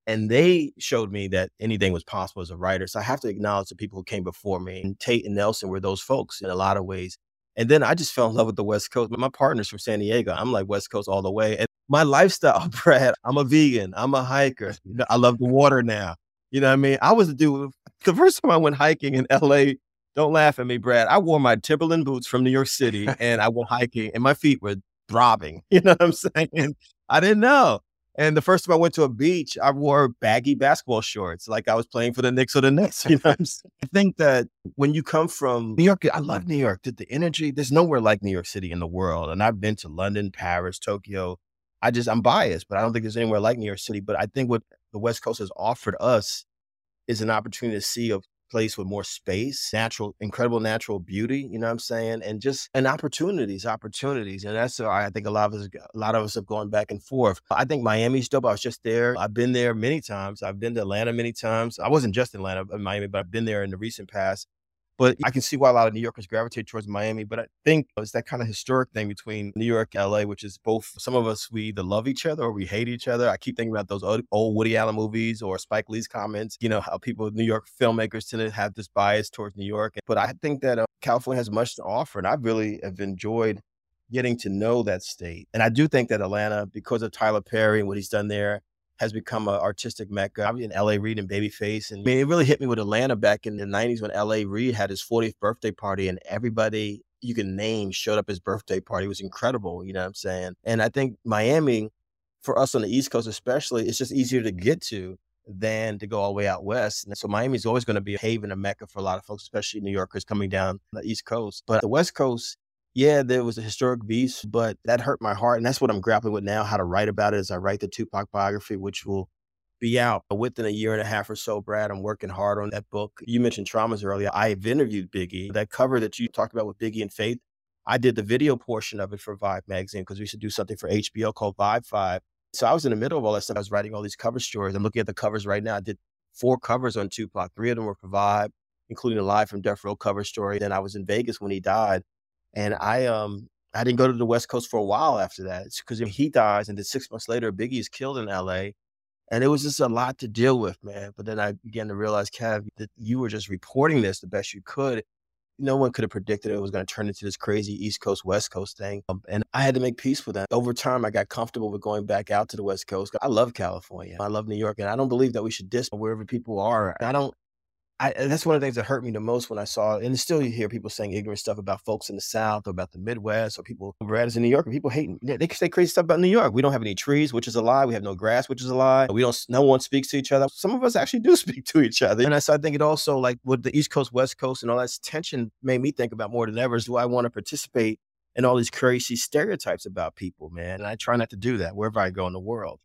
And they showed me that anything was possible as a writer. So I have to acknowledge the people who came before me. And Tate and Nelson were those folks in a lot of ways. And then I just fell in love with the West Coast. My partner's from San Diego. I'm like West Coast all the way. And my lifestyle, Brad, I'm a vegan. I'm a hiker. I love the water now. You know what I mean? I was a dude the first time I went hiking in LA, don't laugh at me, Brad. I wore my Timberland boots from New York City and I went hiking and my feet were throbbing. You know what I'm saying? I didn't know. And the first time I went to a beach, I wore baggy basketball shorts, like I was playing for the Knicks or the Nets. You know, i think that when you come from New York, I love New York. The, the energy, there's nowhere like New York City in the world. And I've been to London, Paris, Tokyo. I just I'm biased, but I don't think there's anywhere like New York City. But I think what the West Coast has offered us is an opportunity to see a place with more space, natural, incredible natural beauty, you know what I'm saying? And just and opportunities, opportunities. And that's why I think a lot of us a lot of us have gone back and forth. I think Miami's dope. I was just there. I've been there many times. I've been to Atlanta many times. I wasn't just in Atlanta, Miami, but I've been there in the recent past. But I can see why a lot of New Yorkers gravitate towards Miami. But I think it's that kind of historic thing between New York, and LA, which is both some of us, we either love each other or we hate each other. I keep thinking about those old, old Woody Allen movies or Spike Lee's comments, you know, how people, New York filmmakers tend to have this bias towards New York. But I think that uh, California has much to offer. And I really have enjoyed getting to know that state. And I do think that Atlanta, because of Tyler Perry and what he's done there, has become an artistic mecca. I was in LA Reid and Babyface. And I mean, it really hit me with Atlanta back in the 90s when LA Reid had his 40th birthday party and everybody you can name showed up his birthday party. It was incredible. You know what I'm saying? And I think Miami, for us on the East Coast especially, it's just easier to get to than to go all the way out west. And so Miami is always going to be a haven, a mecca for a lot of folks, especially New Yorkers coming down the East Coast. But the West Coast, yeah, there was a historic beast, but that hurt my heart. And that's what I'm grappling with now, how to write about it as I write the Tupac biography, which will be out within a year and a half or so, Brad. I'm working hard on that book. You mentioned traumas earlier. I've interviewed Biggie. That cover that you talked about with Biggie and Faith, I did the video portion of it for Vibe magazine because we should do something for HBO called Vibe Five. So I was in the middle of all that stuff. I was writing all these cover stories. I'm looking at the covers right now. I did four covers on Tupac. Three of them were for Vibe, including a live from Death Row cover story. Then I was in Vegas when he died. And I um I didn't go to the West Coast for a while after that. Because he dies, and then six months later, Biggie is killed in L.A. And it was just a lot to deal with, man. But then I began to realize, Kev, that you were just reporting this the best you could. No one could have predicted it was going to turn into this crazy East Coast, West Coast thing. Um, and I had to make peace with that. Over time, I got comfortable with going back out to the West Coast. I love California. I love New York. And I don't believe that we should diss wherever people are. I don't I, that's one of the things that hurt me the most when I saw, and still you hear people saying ignorant stuff about folks in the South or about the Midwest or people whereas in New York, and people hating. They say crazy stuff about New York. We don't have any trees, which is a lie. We have no grass, which is a lie. We don't. No one speaks to each other. Some of us actually do speak to each other. And I, so I think it also like with the East Coast, West Coast, and all that tension made me think about more than ever is do I want to participate in all these crazy stereotypes about people, man? And I try not to do that wherever I go in the world.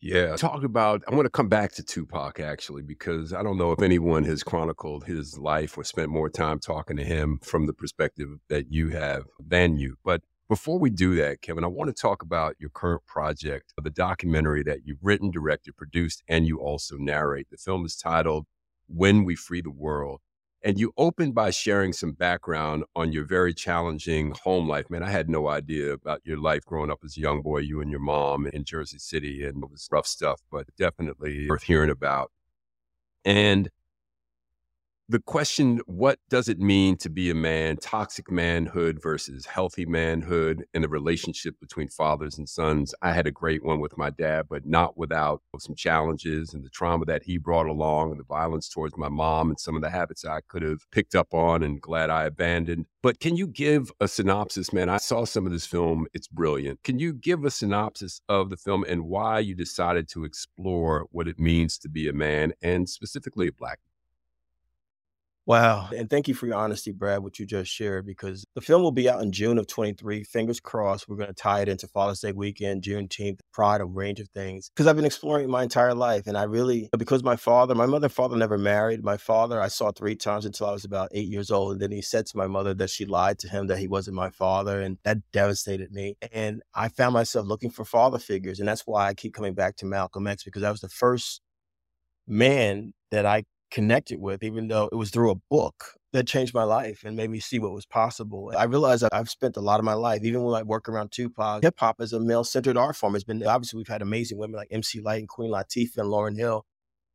Yeah. Talk about, I want to come back to Tupac actually, because I don't know if anyone has chronicled his life or spent more time talking to him from the perspective that you have than you. But before we do that, Kevin, I want to talk about your current project, the documentary that you've written, directed, produced, and you also narrate. The film is titled When We Free the World. And you opened by sharing some background on your very challenging home life. Man, I had no idea about your life growing up as a young boy, you and your mom in Jersey City. And it was rough stuff, but definitely worth hearing about. And the question what does it mean to be a man toxic manhood versus healthy manhood and the relationship between fathers and sons? I had a great one with my dad but not without some challenges and the trauma that he brought along and the violence towards my mom and some of the habits i could have picked up on and glad i abandoned. But can you give a synopsis man? I saw some of this film. It's brilliant. Can you give a synopsis of the film and why you decided to explore what it means to be a man and specifically a black Wow. And thank you for your honesty, Brad, what you just shared, because the film will be out in June of 23. Fingers crossed. We're going to tie it into Father's Day weekend, Juneteenth, Pride, a range of things. Because I've been exploring my entire life. And I really, because my father, my mother and father never married. My father, I saw three times until I was about eight years old. And then he said to my mother that she lied to him, that he wasn't my father. And that devastated me. And I found myself looking for father figures. And that's why I keep coming back to Malcolm X, because that was the first man that I connected with, even though it was through a book that changed my life and made me see what was possible. I realized I've spent a lot of my life, even when I work around Tupac, hip hop as a male centered art form has been obviously we've had amazing women like MC Lyte and Queen Latifah and Lauryn Hill,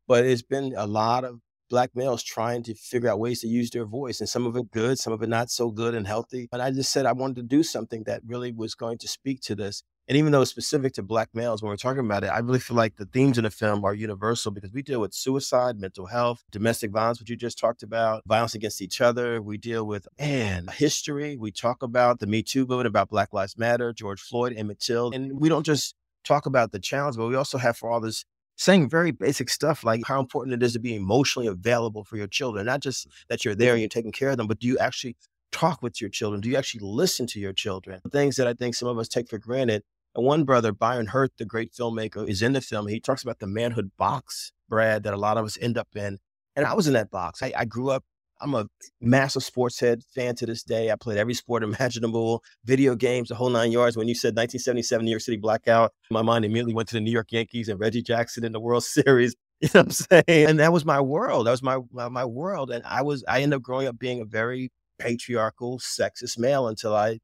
but it's been a lot of black males trying to figure out ways to use their voice and some of it good, some of it not so good and healthy. But I just said I wanted to do something that really was going to speak to this. And even though it's specific to black males, when we're talking about it, I really feel like the themes in the film are universal because we deal with suicide, mental health, domestic violence, which you just talked about, violence against each other. We deal with, and history. We talk about the Me Too movement, about Black Lives Matter, George Floyd, Emmett Till. And we don't just talk about the challenge, but we also have for all this saying very basic stuff like how important it is to be emotionally available for your children, not just that you're there and you're taking care of them, but do you actually talk with your children? Do you actually listen to your children? Things that I think some of us take for granted and one brother, Byron Hurt, the great filmmaker, is in the film. He talks about the manhood box, Brad, that a lot of us end up in. And I was in that box. I, I grew up, I'm a massive sports head fan to this day. I played every sport imaginable, video games, the whole nine yards. When you said 1977 New York City blackout, my mind immediately went to the New York Yankees and Reggie Jackson in the World Series. You know what I'm saying? And that was my world. That was my my world. And I was I ended up growing up being a very patriarchal, sexist male until I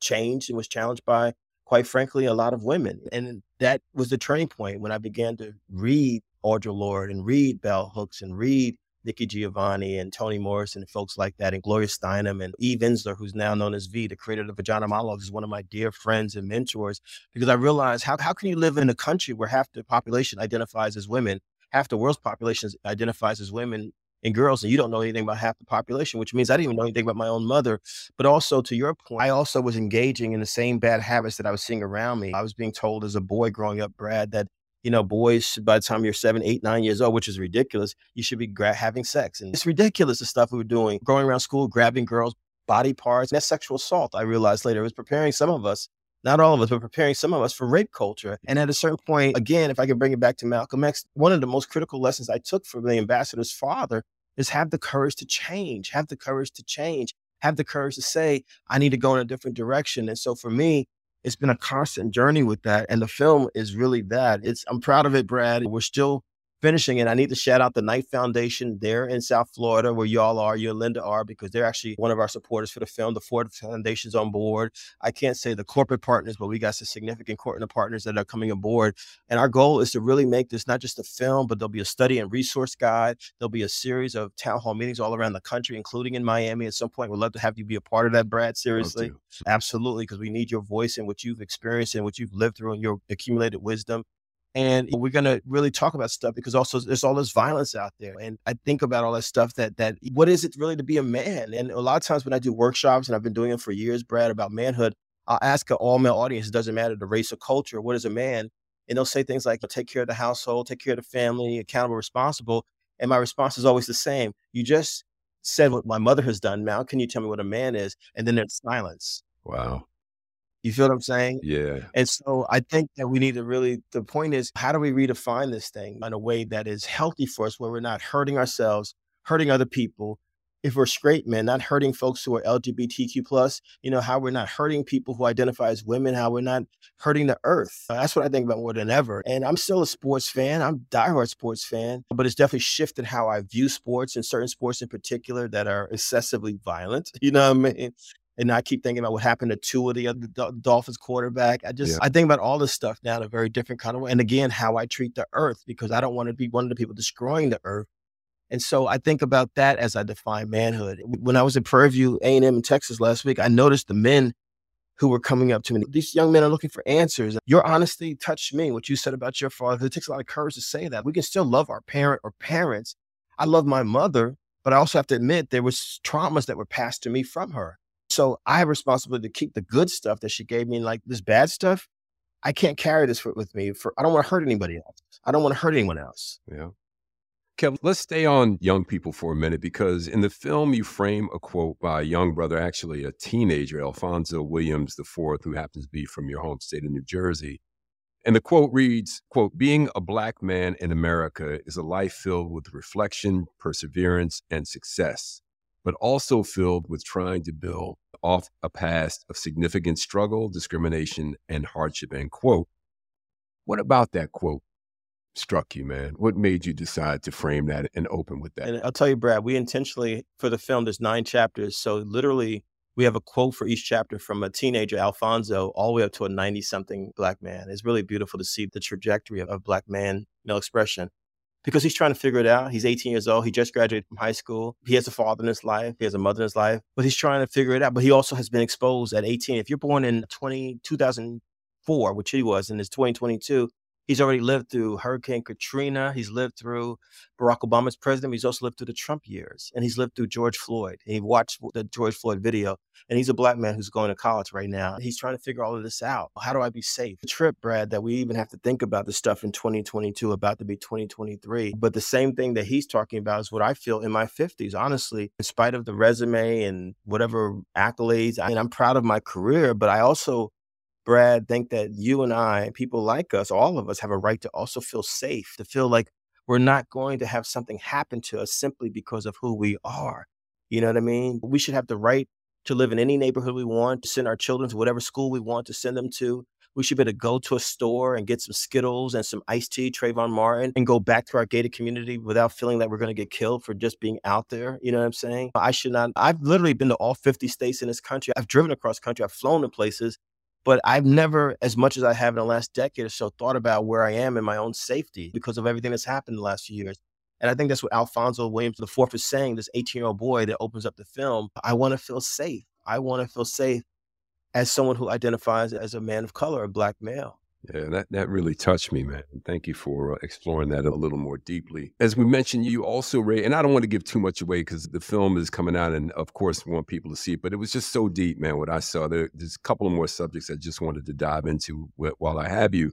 changed and was challenged by quite frankly, a lot of women. And that was the turning point when I began to read Audre Lorde and read Bell Hooks and read Nikki Giovanni and Toni Morrison and folks like that, and Gloria Steinem and Eve Ensler, who's now known as V, the creator of the Vagina Monologues, is one of my dear friends and mentors because I realized how, how can you live in a country where half the population identifies as women, half the world's population identifies as women, and girls, and you don't know anything about half the population, which means I didn't even know anything about my own mother. But also, to your point, I also was engaging in the same bad habits that I was seeing around me. I was being told as a boy growing up, Brad, that you know, boys, by the time you're seven, eight, nine years old, which is ridiculous, you should be gra- having sex. And it's ridiculous the stuff we were doing, going around school, grabbing girls' body parts. And That's sexual assault. I realized later it was preparing some of us not all of us, but preparing some of us for rape culture. And at a certain point, again, if I can bring it back to Malcolm X, one of the most critical lessons I took from the ambassador's father is have the courage to change, have the courage to change, have the courage to say, I need to go in a different direction. And so for me, it's been a constant journey with that. And the film is really that. It's I'm proud of it, Brad. We're still finishing it, I need to shout out the Knight Foundation there in South Florida, where y'all are, you and Linda are, because they're actually one of our supporters for the film. The Ford Foundation's on board. I can't say the corporate partners, but we got some significant corporate partners that are coming aboard. And our goal is to really make this not just a film, but there'll be a study and resource guide. There'll be a series of town hall meetings all around the country, including in Miami. At some point, we'd love to have you be a part of that, Brad. Seriously. Absolutely, because we need your voice and what you've experienced and what you've lived through and your accumulated wisdom. And we're going to really talk about stuff because also there's all this violence out there. And I think about all that stuff that, that what is it really to be a man? And a lot of times when I do workshops, and I've been doing it for years, Brad, about manhood, I'll ask an all male audience, it doesn't matter the race or culture, what is a man? And they'll say things like, take care of the household, take care of the family, accountable, responsible. And my response is always the same. You just said what my mother has done. Now, can you tell me what a man is? And then there's silence. Wow. You feel what I'm saying? Yeah. And so I think that we need to really, the point is, how do we redefine this thing in a way that is healthy for us, where we're not hurting ourselves, hurting other people, if we're straight men, not hurting folks who are LGBTQ plus, you know, how we're not hurting people who identify as women, how we're not hurting the earth. Uh, that's what I think about more than ever. And I'm still a sports fan. I'm a diehard sports fan, but it's definitely shifted how I view sports and certain sports in particular that are excessively violent. You know what I mean? And I keep thinking about what happened to two of the other Dolphins quarterback. I just yeah. I think about all this stuff now in a very different kind of way. And again, how I treat the earth because I don't want to be one of the people destroying the earth. And so I think about that as I define manhood. When I was at Prairie View A&M in Texas last week, I noticed the men who were coming up to me. These young men are looking for answers. Your honesty touched me. What you said about your father, it takes a lot of courage to say that. We can still love our parent or parents. I love my mother, but I also have to admit there was traumas that were passed to me from her. So I have responsibility to keep the good stuff that she gave me, like this bad stuff. I can't carry this with me. For I don't want to hurt anybody else. I don't want to hurt anyone else. Yeah. Kev, let's stay on young people for a minute because in the film you frame a quote by a young brother, actually a teenager, Alfonso Williams IV, who happens to be from your home state of New Jersey. And the quote reads, quote, being a black man in America is a life filled with reflection, perseverance, and success, but also filled with trying to build off a past of significant struggle, discrimination, and hardship, end quote. What about that quote struck you, man? What made you decide to frame that and open with that? And I'll tell you, Brad, we intentionally, for the film, there's nine chapters. So literally, we have a quote for each chapter from a teenager, Alfonso, all the way up to a 90 something black man. It's really beautiful to see the trajectory of, of black man, male expression because he's trying to figure it out. He's 18 years old. He just graduated from high school. He has a father in his life. He has a mother in his life, but he's trying to figure it out. But he also has been exposed at 18. If you're born in 20, 2004, which he was, and it's 2022, He's already lived through Hurricane Katrina. He's lived through Barack Obama's president. He's also lived through the Trump years, and he's lived through George Floyd. He watched the George Floyd video, and he's a black man who's going to college right now. He's trying to figure all of this out. How do I be safe? The trip, Brad, that we even have to think about this stuff in 2022, about to be 2023. But the same thing that he's talking about is what I feel in my 50s. Honestly, in spite of the resume and whatever accolades, I mean, I'm proud of my career, but I also Brad, think that you and I, people like us, all of us have a right to also feel safe, to feel like we're not going to have something happen to us simply because of who we are. You know what I mean? We should have the right to live in any neighborhood we want, to send our children to whatever school we want to send them to. We should be able to go to a store and get some Skittles and some iced tea, Trayvon Martin, and go back to our gated community without feeling that we're going to get killed for just being out there. You know what I'm saying? I should not. I've literally been to all 50 states in this country. I've driven across country. I've flown to places but I've never, as much as I have in the last decade or so, thought about where I am in my own safety because of everything that's happened in the last few years. And I think that's what Alfonso Williams IV is saying, this 18 year old boy that opens up the film. I want to feel safe. I want to feel safe as someone who identifies as a man of color, a black male. Yeah, that, that really touched me, man. Thank you for uh, exploring that a little more deeply. As we mentioned, you also, Ray, and I don't want to give too much away because the film is coming out and, of course, want people to see it, but it was just so deep, man, what I saw. There, there's a couple of more subjects I just wanted to dive into while I have you.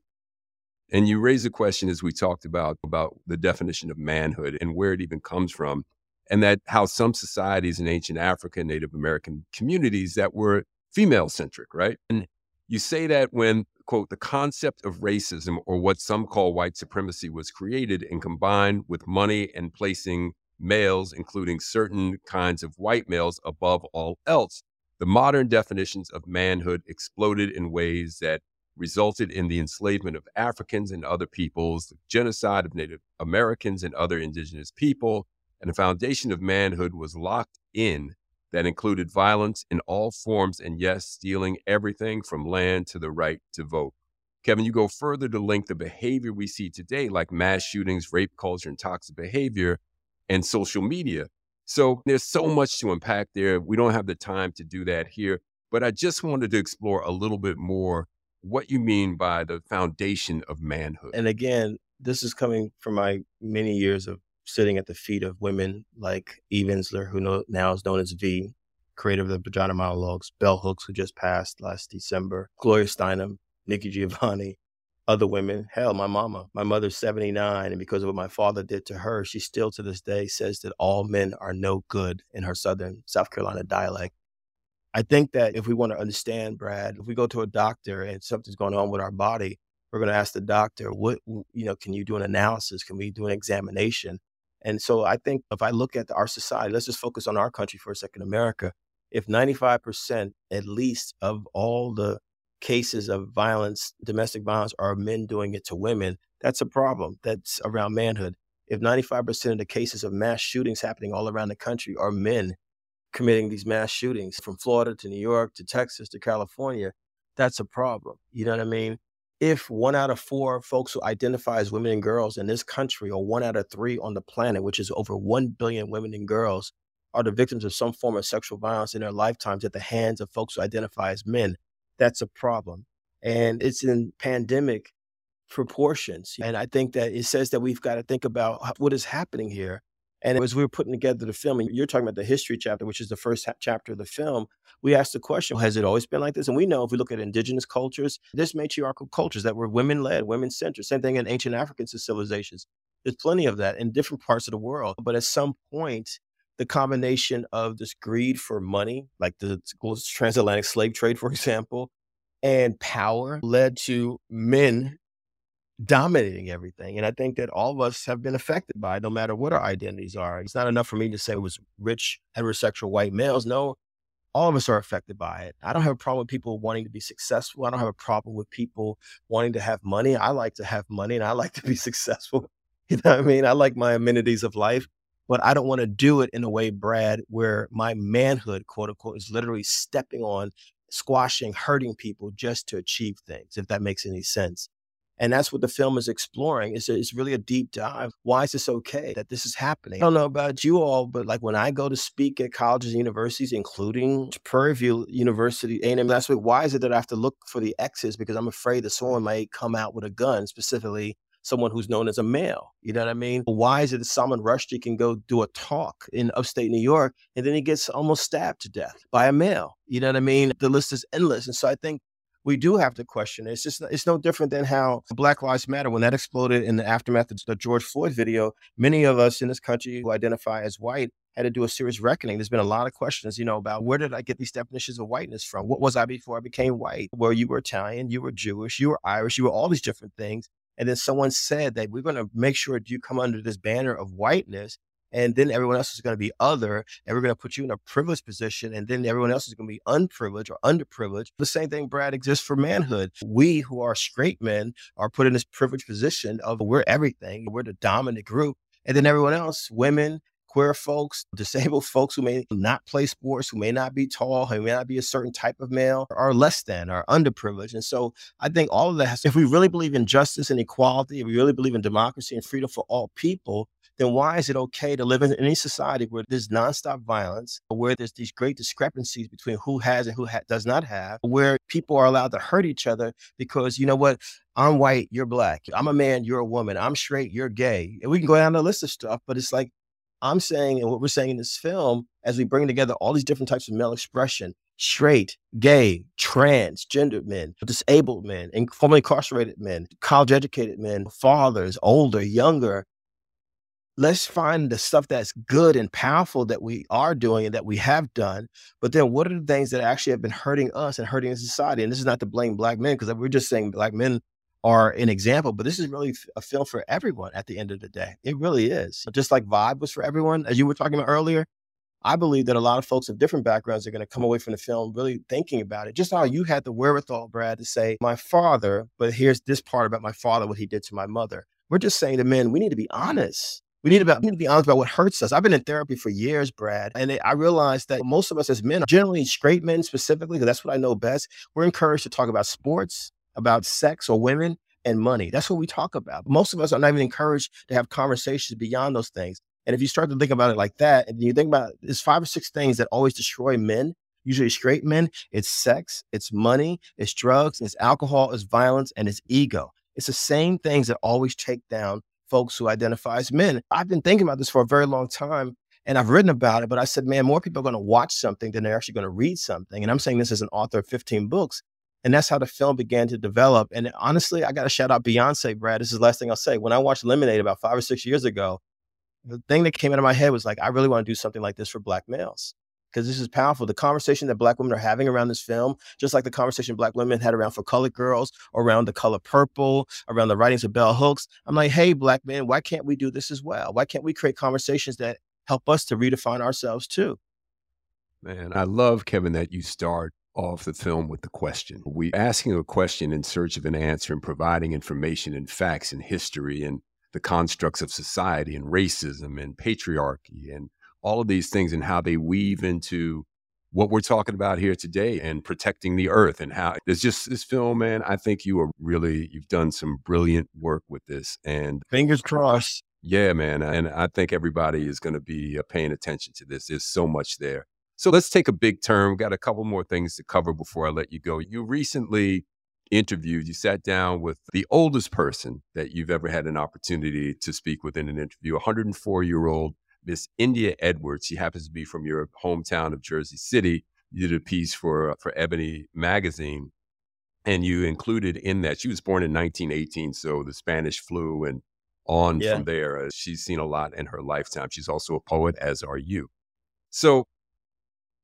And you raised a question as we talked about, about the definition of manhood and where it even comes from. And that how some societies in ancient Africa Native American communities that were female centric, right? And you say that when quote, the concept of racism, or what some call white supremacy, was created and combined with money and placing males, including certain kinds of white males, above all else. The modern definitions of manhood exploded in ways that resulted in the enslavement of Africans and other peoples, the genocide of Native Americans and other indigenous people, and the foundation of manhood was locked in that included violence in all forms and, yes, stealing everything from land to the right to vote. Kevin, you go further to link the behavior we see today, like mass shootings, rape culture, and toxic behavior, and social media. So there's so much to unpack there. We don't have the time to do that here, but I just wanted to explore a little bit more what you mean by the foundation of manhood. And again, this is coming from my many years of sitting at the feet of women like Eve Ensler, who know, now is known as V, creator of the Vagina Monologues, Bell Hooks, who just passed last December, Gloria Steinem, Nikki Giovanni, other women. Hell, my mama. My mother's 79, and because of what my father did to her, she still to this day says that all men are no good in her Southern South Carolina dialect. I think that if we want to understand, Brad, if we go to a doctor and something's going on with our body, we're going to ask the doctor, what, you know, can you do an analysis? Can we do an examination? And so I think if I look at our society, let's just focus on our country for a second, America. If 95% at least of all the cases of violence, domestic violence, are men doing it to women, that's a problem. That's around manhood. If 95% of the cases of mass shootings happening all around the country are men committing these mass shootings from Florida to New York to Texas to California, that's a problem. You know what I mean? If one out of four folks who identify as women and girls in this country, or one out of three on the planet, which is over 1 billion women and girls, are the victims of some form of sexual violence in their lifetimes at the hands of folks who identify as men, that's a problem. And it's in pandemic proportions. And I think that it says that we've got to think about what is happening here and as we were putting together the film, and you're talking about the history chapter, which is the first chapter of the film, we asked the question, has it always been like this? And we know if we look at indigenous cultures, there's matriarchal cultures that were women led, women centered. Same thing in ancient African civilizations. There's plenty of that in different parts of the world. But at some point, the combination of this greed for money, like the transatlantic slave trade, for example, and power led to men dominating everything. And I think that all of us have been affected by it, no matter what our identities are. It's not enough for me to say it was rich, heterosexual white males. No, all of us are affected by it. I don't have a problem with people wanting to be successful. I don't have a problem with people wanting to have money. I like to have money and I like to be successful. You know what I mean? I like my amenities of life, but I don't want to do it in a way, Brad, where my manhood, quote unquote, is literally stepping on, squashing, hurting people just to achieve things, if that makes any sense. And that's what the film is exploring. It's, a, it's really a deep dive. Why is this okay that this is happening? I don't know about you all, but like when I go to speak at colleges and universities, including Prairie View University, A&M last week, why is it that I have to look for the X's? Because I'm afraid that someone might come out with a gun, specifically someone who's known as a male. You know what I mean? Why is it that Salman Rushdie can go do a talk in upstate New York and then he gets almost stabbed to death by a male? You know what I mean? The list is endless. And so I think we do have to question it. It's just it's no different than how Black Lives Matter when that exploded in the aftermath of the George Floyd video. Many of us in this country who identify as white had to do a serious reckoning. There's been a lot of questions, you know, about where did I get these definitions of whiteness from? What was I before I became white? Where you were Italian, you were Jewish, you were Irish, you were all these different things. And then someone said that we're going to make sure you come under this banner of whiteness and then everyone else is going to be other, and we're going to put you in a privileged position, and then everyone else is going to be unprivileged or underprivileged. The same thing, Brad, exists for manhood. We who are straight men are put in this privileged position of we're everything, we're the dominant group, and then everyone else, women, queer folks, disabled folks who may not play sports, who may not be tall, who may not be a certain type of male, are less than, are underprivileged. And so I think all of that, has, if we really believe in justice and equality, if we really believe in democracy and freedom for all people, then why is it okay to live in any society where there's nonstop violence, where there's these great discrepancies between who has and who ha- does not have, where people are allowed to hurt each other because, you know what, I'm white, you're black. I'm a man, you're a woman. I'm straight, you're gay. And we can go down the list of stuff, but it's like, I'm saying, and what we're saying in this film, as we bring together all these different types of male expression, straight, gay, trans, gendered men, disabled men, and formerly incarcerated men, college educated men, fathers, older, younger, let's find the stuff that's good and powerful that we are doing and that we have done. But then what are the things that actually have been hurting us and hurting society? And this is not to blame black men, because we're just saying black men are an example, but this is really a film for everyone at the end of the day. It really is. Just like Vibe was for everyone, as you were talking about earlier. I believe that a lot of folks of different backgrounds are going to come away from the film really thinking about it. Just how you had the wherewithal, Brad, to say, my father, but here's this part about my father, what he did to my mother. We're just saying to men, we need to be honest. We need, to be, we need to be honest about what hurts us. I've been in therapy for years, Brad, and I realized that most of us as men, generally straight men specifically, because that's what I know best, we're encouraged to talk about sports, about sex or women, and money. That's what we talk about. Most of us are not even encouraged to have conversations beyond those things. And if you start to think about it like that, and you think about it, there's five or six things that always destroy men, usually straight men, it's sex, it's money, it's drugs, it's alcohol, it's violence, and it's ego. It's the same things that always take down folks who identify as men. I've been thinking about this for a very long time and I've written about it, but I said, man, more people are going to watch something than they're actually going to read something. And I'm saying this as an author of 15 books. And that's how the film began to develop. And honestly, I got to shout out Beyonce, Brad. This is the last thing I'll say. When I watched Lemonade about five or six years ago, the thing that came out of my head was like, I really want to do something like this for Black males. Because this is powerful. The conversation that black women are having around this film, just like the conversation black women had around for colored girls, around the color purple, around the writings of bell hooks. I'm like, hey, black men, why can't we do this as well? Why can't we create conversations that help us to redefine ourselves too? Man, I love, Kevin, that you start off the film with the question. We asking a question in search of an answer and providing information and facts and history and the constructs of society and racism and patriarchy and all of these things and how they weave into what we're talking about here today and protecting the earth and how there's just this film, man. I think you are really, you've done some brilliant work with this. And fingers crossed. Yeah, man. And I think everybody is going to be uh, paying attention to this. There's so much there. So let's take a big turn. We've got a couple more things to cover before I let you go. You recently interviewed, you sat down with the oldest person that you've ever had an opportunity to speak with in an interview, 104 year old Miss India Edwards. She happens to be from your hometown of Jersey City. You did a piece for, for Ebony magazine, and you included in that, she was born in 1918, so the Spanish flu and on yeah. from there. Uh, she's seen a lot in her lifetime. She's also a poet, as are you. So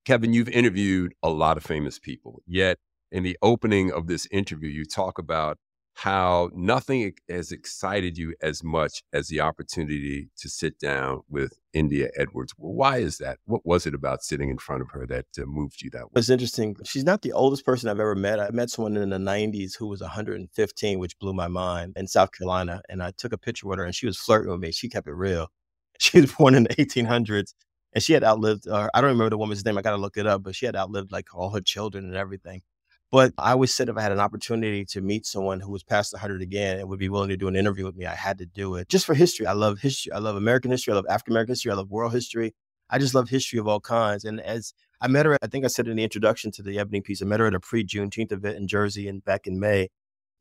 Kevin, you've interviewed a lot of famous people, yet in the opening of this interview, you talk about how nothing has excited you as much as the opportunity to sit down with India Edwards. Why is that? What was it about sitting in front of her that uh, moved you that way? It's interesting. She's not the oldest person I've ever met. I met someone in the 90s who was 115, which blew my mind in South Carolina. And I took a picture with her and she was flirting with me. She kept it real. She was born in the 1800s and she had outlived, or I don't remember the woman's name. I got to look it up, but she had outlived like all her children and everything. But I always said if I had an opportunity to meet someone who was past 100 again and would be willing to do an interview with me, I had to do it just for history. I love history. I love American history. I love African American history. I love world history. I just love history of all kinds. And as I met her, I think I said in the introduction to the Ebony piece, I met her at a pre Juneteenth event in Jersey and back in May.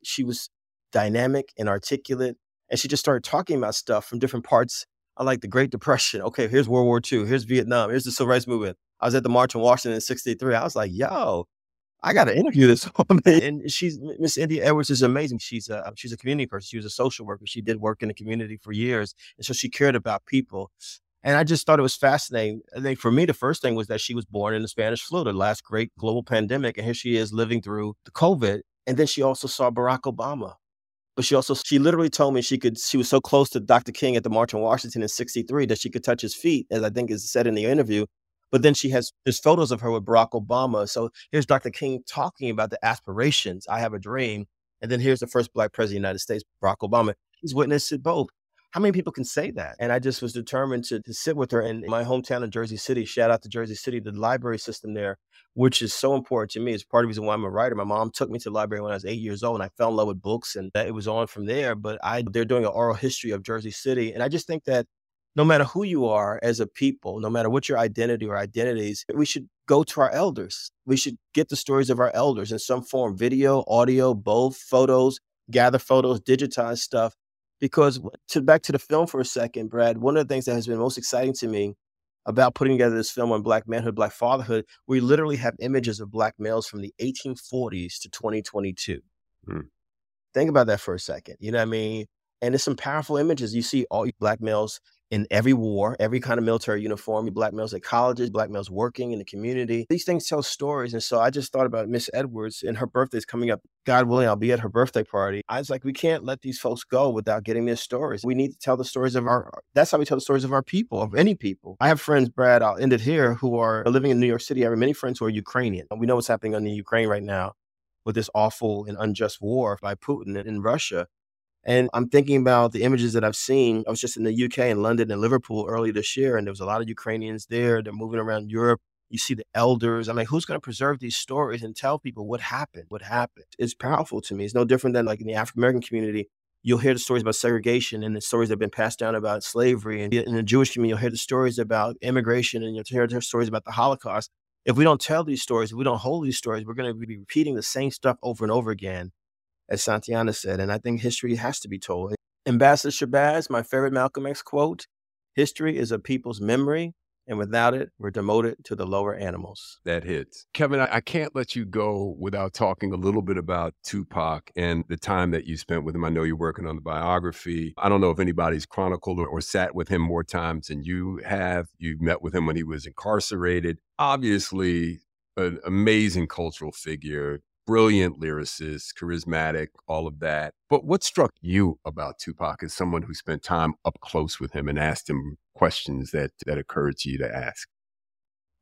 She was dynamic and articulate. And she just started talking about stuff from different parts I like the Great Depression. Okay, here's World War II. Here's Vietnam. Here's the Civil Rights Movement. I was at the March on Washington in 63. I was like, yo, I got to interview this woman. And she's Miss India Edwards is amazing. She's a um, she's a community person. She was a social worker. She did work in the community for years, and so she cared about people. And I just thought it was fascinating. I think for me, the first thing was that she was born in the Spanish flu, the last great global pandemic, and here she is living through the COVID. And then she also saw Barack Obama but she also she literally told me she could she was so close to Dr. King at the March on Washington in 63 that she could touch his feet, as I think is said in the interview. But then she has there's photos of her with Barack Obama. So here's Dr. King talking about the aspirations. I have a dream. And then here's the first black president of the United States, Barack Obama. He's witnessed it both. How many people can say that? And I just was determined to, to sit with her in my hometown of Jersey City. Shout out to Jersey City, the library system there which is so important to me. It's part of the reason why I'm a writer. My mom took me to the library when I was eight years old, and I fell in love with books, and it was on from there. But I, they're doing an oral history of Jersey City, and I just think that no matter who you are as a people, no matter what your identity or identities, we should go to our elders. We should get the stories of our elders in some form, video, audio, both, photos, gather photos, digitize stuff. Because to back to the film for a second, Brad, one of the things that has been most exciting to me about putting together this film on Black manhood, Black fatherhood, we literally have images of Black males from the 1840s to 2022. Hmm. Think about that for a second. You know what I mean? And it's some powerful images. You see all Black males in every war, every kind of military uniform, black males at colleges, black males working in the community. These things tell stories. And so I just thought about Miss Edwards and her birthday's coming up. God willing, I'll be at her birthday party. I was like, we can't let these folks go without getting their stories. We need to tell the stories of our, that's how we tell the stories of our people, of any people. I have friends, Brad, I'll end it here, who are living in New York City. I have many friends who are Ukrainian. We know what's happening in the Ukraine right now with this awful and unjust war by Putin in Russia. And I'm thinking about the images that I've seen. I was just in the UK and London and Liverpool early this year, and there was a lot of Ukrainians there. They're moving around Europe. You see the elders. I'm like, who's going to preserve these stories and tell people what happened? What happened? It's powerful to me. It's no different than like in the African American community. You'll hear the stories about segregation and the stories that have been passed down about slavery. And in the Jewish community, you'll hear the stories about immigration and you'll hear the stories about the Holocaust. If we don't tell these stories, if we don't hold these stories, we're going to be repeating the same stuff over and over again as Santayana said. And I think history has to be told. Ambassador Shabazz, my favorite Malcolm X quote history is a people's memory, and without it, we're demoted to the lower animals. That hits. Kevin, I, I, can't let you go without talking a little bit about Tupac and the time that you spent with him. I know you're working on the biography. I don't know if anybody's chronicled or, or sat with him more times than you have. You met with him when he was incarcerated. Obviously, an amazing cultural figure, brilliant lyricist, charismatic, all of that. But what struck you about Tupac as someone who spent time up close with him and asked him questions that that occurred to you to ask?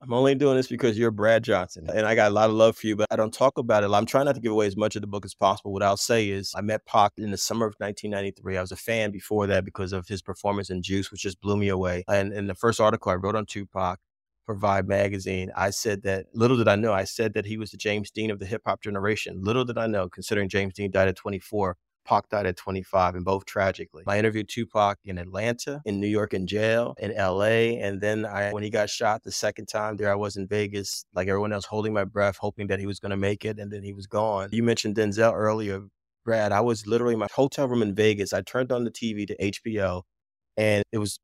I'm only doing this because you're Brad Johnson and I got a lot of love for you, but I don't talk about it. I'm trying not to give away as much of the book as possible. What I'll say is I met Pac in the summer of 1993. I was a fan before that because of his performance in Juice, which just blew me away. And in the first article I wrote on Tupac, for Vibe magazine, I said that little did I know, I said that he was the James Dean of the hip hop generation. Little did I know, considering James Dean died at 24, Pac died at 25, and both tragically. I interviewed Tupac in Atlanta, in New York in jail, in LA. And then I, when he got shot the second time, there I was in Vegas, like everyone else, holding my breath, hoping that he was going to make it. And then he was gone. You mentioned Denzel earlier, Brad. I was literally in my hotel room in Vegas. I turned on the TV to HBO, and it was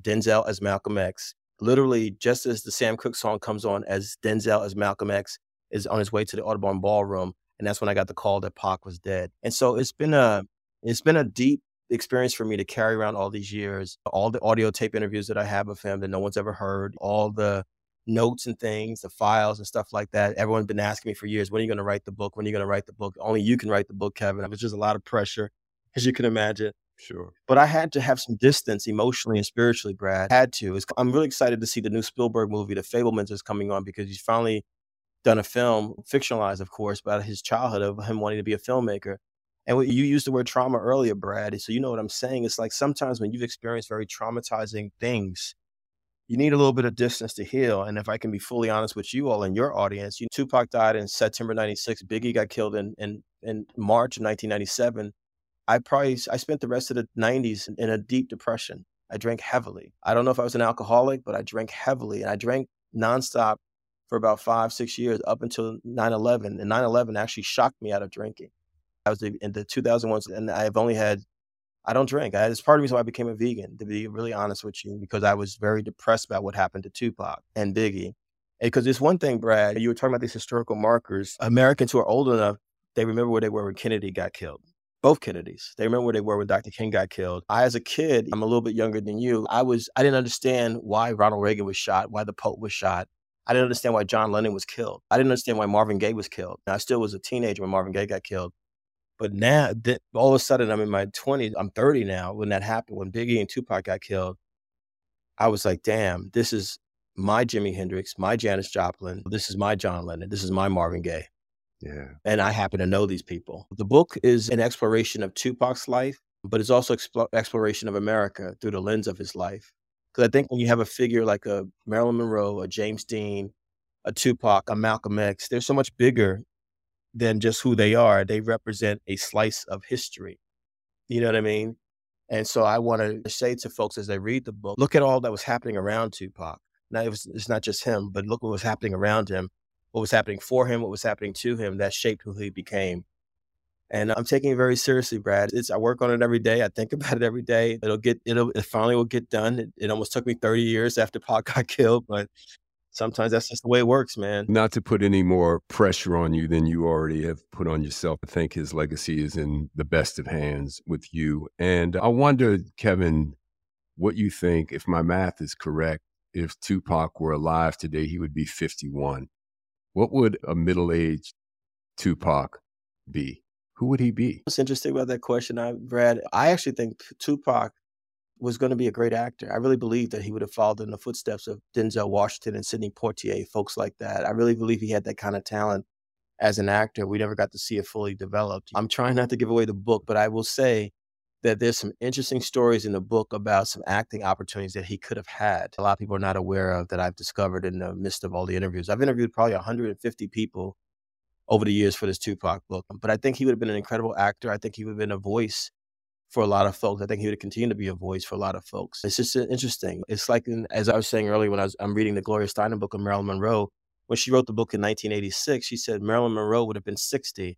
Denzel as Malcolm X literally just as the Sam Cooke song comes on, as Denzel as Malcolm X is on his way to the Audubon Ballroom, and that's when I got the call that Pac was dead. And so it's been a it's been a deep experience for me to carry around all these years, all the audio tape interviews that I have of him that no one's ever heard, all the notes and things, the files and stuff like that. Everyone's been asking me for years, when are you going to write the book? When are you going to write the book? Only you can write the book, Kevin. It was just a lot of pressure, as you can imagine. Sure. But I had to have some distance emotionally and spiritually, Brad. I had to. It's, I'm really excited to see the new Spielberg movie, The Fabelmans, is coming on because he's finally done a film, fictionalized, of course, about his childhood of him wanting to be a filmmaker. And you used the word trauma earlier, Brad. So you know what I'm saying. It's like sometimes when you've experienced very traumatizing things, you need a little bit of distance to heal. And if I can be fully honest with you all and your audience, you, Tupac died in September 96. Biggie got killed in, in, in March of 1997. I probably I spent the rest of the 90s in a deep depression. I drank heavily. I don't know if I was an alcoholic, but I drank heavily and I drank nonstop for about five, six years up until 9 11. And 9 11 actually shocked me out of drinking. I was in the 2001, and I've only had, I don't drink. I, it's part of the reason why I became a vegan, to be really honest with you, because I was very depressed about what happened to Tupac and Biggie. Because it's one thing, Brad, you were talking about these historical markers. Americans who are old enough, they remember where they were when Kennedy got killed both Kennedys. They remember where they were when Dr. King got killed. I, as a kid, I'm a little bit younger than you. I was I didn't understand why Ronald Reagan was shot, why the Pope was shot. I didn't understand why John Lennon was killed. I didn't understand why Marvin Gaye was killed. And I still was a teenager when Marvin Gaye got killed. But now, th- all of a sudden, I'm in my 20s. I'm 30 now. When that happened, when Biggie and Tupac got killed, I was like, damn, this is my Jimi Hendrix, my Janis Joplin. This is my John Lennon. This is my Marvin Gaye. Yeah. And I happen to know these people. The book is an exploration of Tupac's life, but it's also expo- exploration of America through the lens of his life. Because I think when you have a figure like a Marilyn Monroe, a James Dean, a Tupac, a Malcolm X, they're so much bigger than just who they are. They represent a slice of history. You know what I mean? And so I want to say to folks as they read the book, look at all that was happening around Tupac. Now, it was, it's not just him, but look what was happening around him what was happening for him, what was happening to him that shaped who he became. And I'm taking it very seriously, Brad. It's I work on it every day. I think about it every day. It'll get it'll it finally will get done. It, it almost took me 30 years after Pac got killed, but sometimes that's just the way it works, man. Not to put any more pressure on you than you already have put on yourself. I think his legacy is in the best of hands with you. And I wonder, Kevin, what you think, if my math is correct, if Tupac were alive today, he would be 51. What would a middle aged Tupac be? Who would he be? What's interesting about that question, I, Brad, I actually think Tupac was going to be a great actor. I really believe that he would have followed in the footsteps of Denzel Washington and Sidney Poitier, folks like that. I really believe he had that kind of talent as an actor. We never got to see it fully developed. I'm trying not to give away the book, but I will say that there's some interesting stories in the book about some acting opportunities that he could have had. A lot of people are not aware of that I've discovered in the midst of all the interviews. I've interviewed probably 150 people over the years for this Tupac book, but I think he would have been an incredible actor. I think he would have been a voice for a lot of folks. I think he would continue to be a voice for a lot of folks. It's just uh, interesting. It's like, as I was saying earlier, when I was, I'm reading the Gloria Steinem book of Marilyn Monroe, when she wrote the book in 1986, she said Marilyn Monroe would have been 60.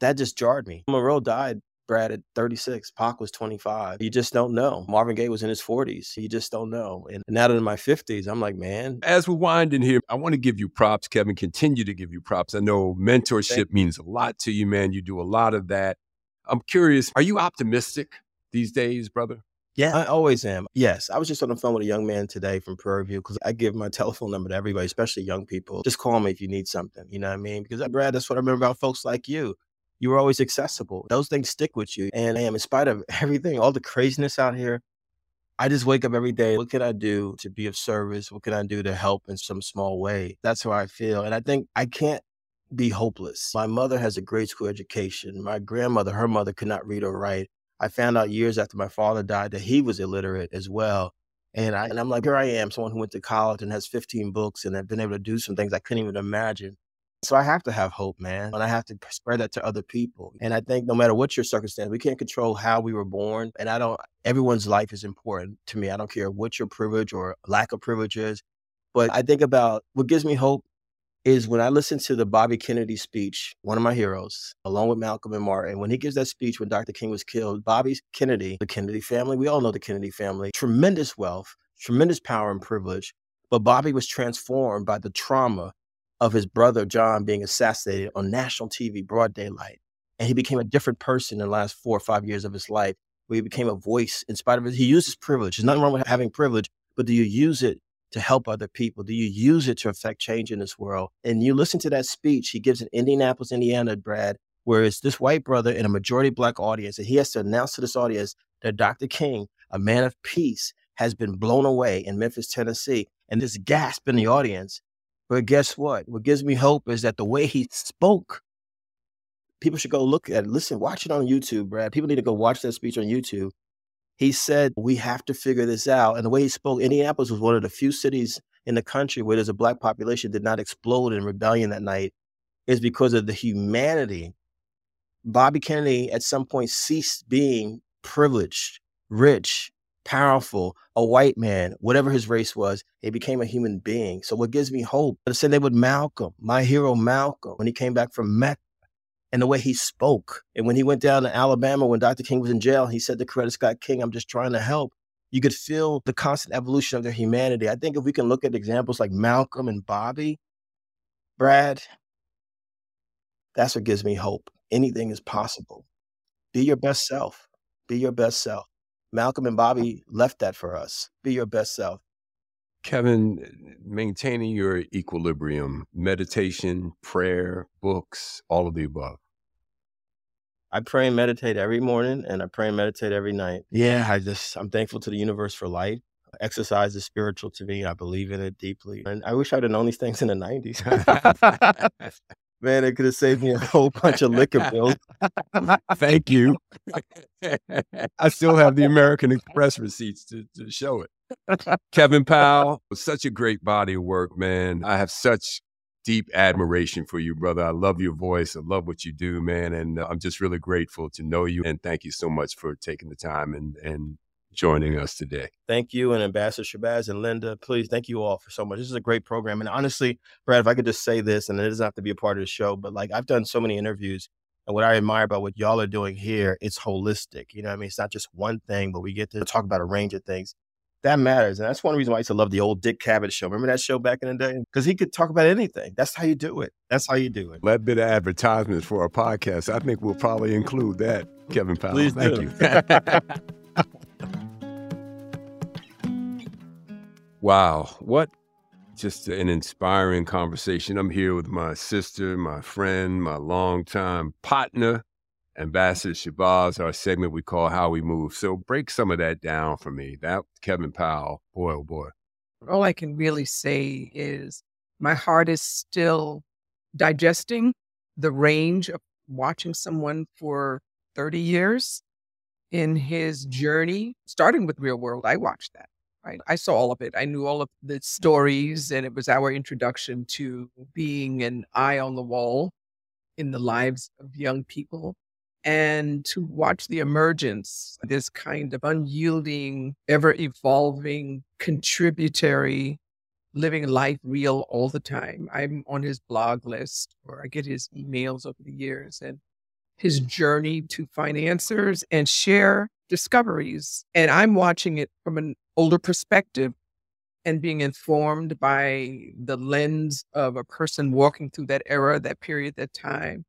That just jarred me. Monroe died Brad at 36. Pac was 25. You just don't know. Marvin Gaye was in his 40s. You just don't know. And now that in my 50s, I'm like, man. As we're winding here, I want to give you props, Kevin. Continue to give you props. I know mentorship means a lot to you, man. You do a lot of that. I'm curious, are you optimistic these days, brother? Yeah, I always am. Yes, I was just on the phone with a young man today from Prairie View because I give my telephone number to everybody, especially young people. Just call me if you need something. You know what I mean? Because uh, Brad, that's what I remember about folks like you. You were always accessible. Those things stick with you. And I am, in spite of everything, all the craziness out here, I just wake up every day. What can I do to be of service? What can I do to help in some small way? That's how I feel. And I think I can't be hopeless. My mother has a grade school education. My grandmother, her mother could not read or write. I found out years after my father died that he was illiterate as well. And I and I'm like, here I am, someone who went to college and has 15 books and I've been able to do some things I couldn't even imagine. So I have to have hope, man. And I have to spread that to other people. And I think no matter what your circumstance, we can't control how we were born. And I don't everyone's life is important to me. I don't care what your privilege or lack of privilege is. But I think about what gives me hope is when I listen to the Bobby Kennedy speech, one of my heroes, along with Malcolm and Martin, when he gives that speech when Dr. King was killed, Bobby Kennedy, the Kennedy family, we all know the Kennedy family, tremendous wealth, tremendous power and privilege. But Bobby was transformed by the trauma of his brother John being assassinated on national TV, broad daylight. And he became a different person in the last four or five years of his life, where he became a voice in spite of it. He used his privilege. There's nothing wrong with having privilege, but do you use it to help other people? Do you use it to affect change in this world? And you listen to that speech he gives in Indianapolis, Indiana, Brad, where it's this white brother in a majority black audience, and he has to announce to this audience that Dr. King, a man of peace, has been blown away in Memphis, Tennessee. And this gasp in the audience. But guess what? What gives me hope is that the way he spoke, people should go look at it. Listen, watch it on YouTube, Brad. People need to go watch that speech on YouTube he said, We have to figure this out. And the way he spoke, Indianapolis was one of the few cities in the country where there's a black population did not explode in rebellion that night, is because of the humanity. Bobby Kennedy at some point ceased being privileged, rich, powerful, a white man, whatever his race was, he became a human being. So what gives me hope? The same thing with Malcolm, my hero Malcolm, when he came back from Mecca and the way he spoke. And when he went down to Alabama when Dr. King was in jail, he said to Coretta Scott King, I'm just trying to help. You could feel the constant evolution of their humanity. I think if we can look at examples like Malcolm and Bobby, Brad, that's what gives me hope. Anything is possible. Be your best self. Be your best self. Malcolm and Bobby left that for us. Be your best self. Kevin, maintaining your equilibrium, meditation, prayer, books, all of the above. I pray and meditate every morning and I pray and meditate every night. Yeah, I just, I'm thankful to the universe for life. Exercise is spiritual to me. I believe in it deeply. And I wish I'd have known these things in the 90s. Man, it could have saved me a whole bunch of liquor bills. Thank you. I still have the American Express receipts to, to show it. Kevin Powell, such a great body of work, man. I have such deep admiration for you, brother. I love your voice. I love what you do, man. And I'm just really grateful to know you. And thank you so much for taking the time and, and joining us today. Thank you and Ambassador Shabazz and Linda. Please, thank you all for so much. This is a great program. And honestly, Brad, if I could just say this, and it doesn't have to be a part of the show, but like I've done so many interviews. And what I admire about what y'all are doing here, it's holistic. You know I mean? It's not just one thing, but we get to talk about a range of things. That matters. And that's one reason why I used to love the old Dick Cavett show. Remember that show back in the day? Because he could talk about anything. That's how you do it. That's how you do it. That bit of advertisements for our podcast. I think we'll probably include that, Kevin Powell. Please Thank do. you. Wow, what just an inspiring conversation. I'm here with my sister, my friend, my longtime partner, Ambassador Shabazz, our segment we call How We Move. So break some of that down for me. That Kevin Powell, boy, oh boy. All I can really say is my heart is still digesting the range of watching someone for 30 years in his journey, starting with Real World. I watched that right? I saw all of it. I knew all of the stories, and it was our introduction to being an eye on the wall in the lives of young people and to watch the emergence, this kind of unyielding, ever evolving, contributory, living life real all the time. I'm on his blog list or I get his emails over the years and his journey to find answers and share discoveries. And I'm watching it from an older perspective and being informed by the lens of a person walking through that era, that period, that time.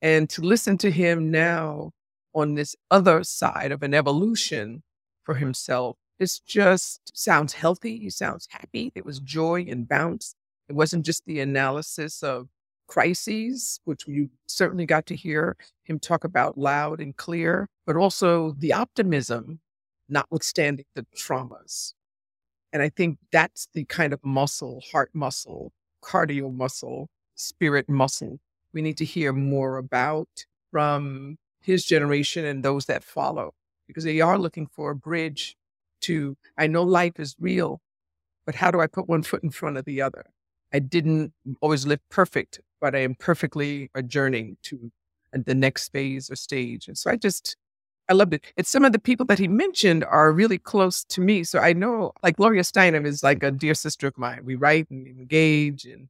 And to listen to him now on this other side of an evolution for himself, it just sounds healthy. He sounds happy. There was joy and bounce. It wasn't just the analysis of crises, which you certainly got to hear him talk about loud and clear, but also the optimism, notwithstanding the traumas. And I think that's the kind of muscle, heart muscle, cardio muscle, spirit muscle we need to hear more about from his generation and those that follow, because they are looking for a bridge to, I know life is real, but how do I put one foot in front of the other? I didn't always live perfect, but I am perfectly adjourning to the next phase or stage. And so I just, I loved it. And some of the people that he mentioned are really close to me. So I know, like Gloria Steinem is like a dear sister of mine. We write and engage and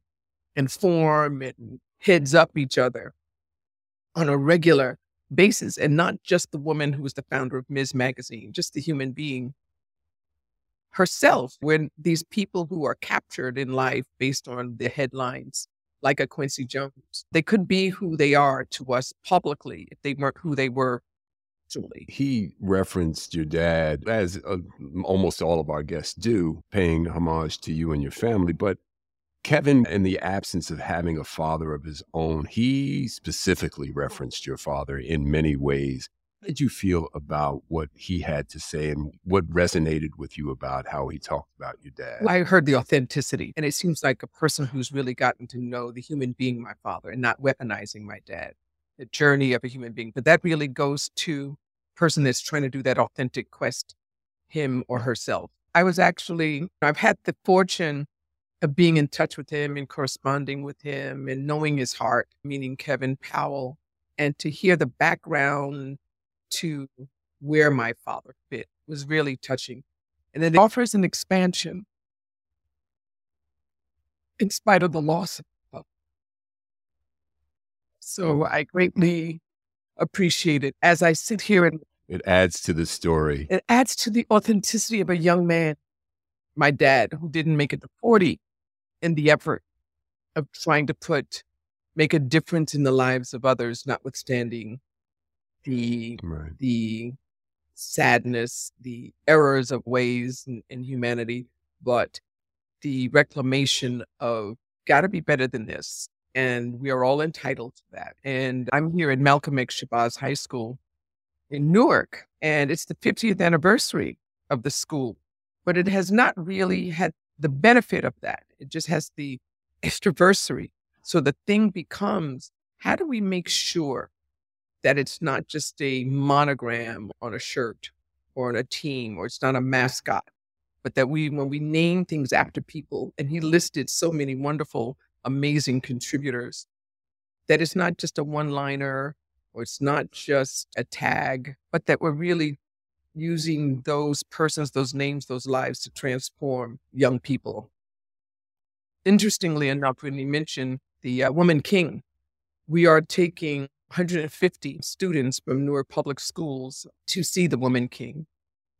inform and heads up each other on a regular basis, and not just the woman who was the founder of Ms. Magazine, just the human being herself. When these people who are captured in life based on the headlines like a Quincy Jones. They could be who they are to us publicly if they weren't who they were truly. He referenced your dad, as uh, almost all of our guests do, paying homage to you and your family. But Kevin, in the absence of having a father of his own, he specifically referenced your father in many ways did you feel about what he had to say and what resonated with you about how he talked about your dad? I heard the authenticity, and it seems like a person who's really gotten to know the human being, my father, and not weaponizing my dad, the journey of a human being. But that really goes to a person that's trying to do that authentic quest, him or herself. I was actually, I've had the fortune of being in touch with him and corresponding with him and knowing his heart, meaning Kevin Powell, and to hear the background to where my father fit was really touching. And then it offers an expansion in spite of the loss. of So I greatly appreciate it as I sit here and it adds to the story. It adds to the authenticity of a young man, my dad, who didn't make it to 40 in the effort of trying to put, make a difference in the lives of others, notwithstanding the right. the sadness, the errors of ways in, in humanity, but the reclamation of got to be better than this. And we are all entitled to that. And I'm here at Malcolm X Shabazz High School in Newark, and it's the 50th anniversary of the school, but it has not really had the benefit of that. It just has the extraversary. So the thing becomes how do we make sure that it's not just a monogram on a shirt or on a team or it's not a mascot, but that we, when we name things after people, and he listed so many wonderful, amazing contributors, that it's not just a one liner or it's not just a tag, but that we're really using those persons, those names, those lives to transform young people. Interestingly enough, when you mentioned the uh, Woman King, we are taking 150 students from Newark Public Schools to see the Woman King.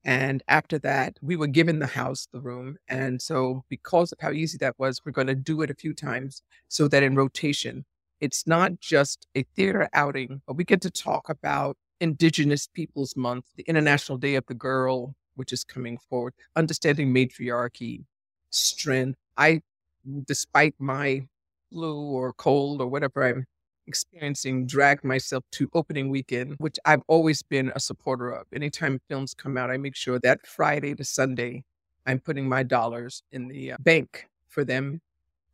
And after that, we were given the house, the room. And so, because of how easy that was, we're going to do it a few times so that in rotation, it's not just a theater outing, but we get to talk about Indigenous Peoples Month, the International Day of the Girl, which is coming forward, understanding matriarchy, strength. I, despite my flu or cold or whatever I'm experiencing dragged myself to opening weekend, which I've always been a supporter of. Anytime films come out, I make sure that Friday to Sunday, I'm putting my dollars in the uh, bank for them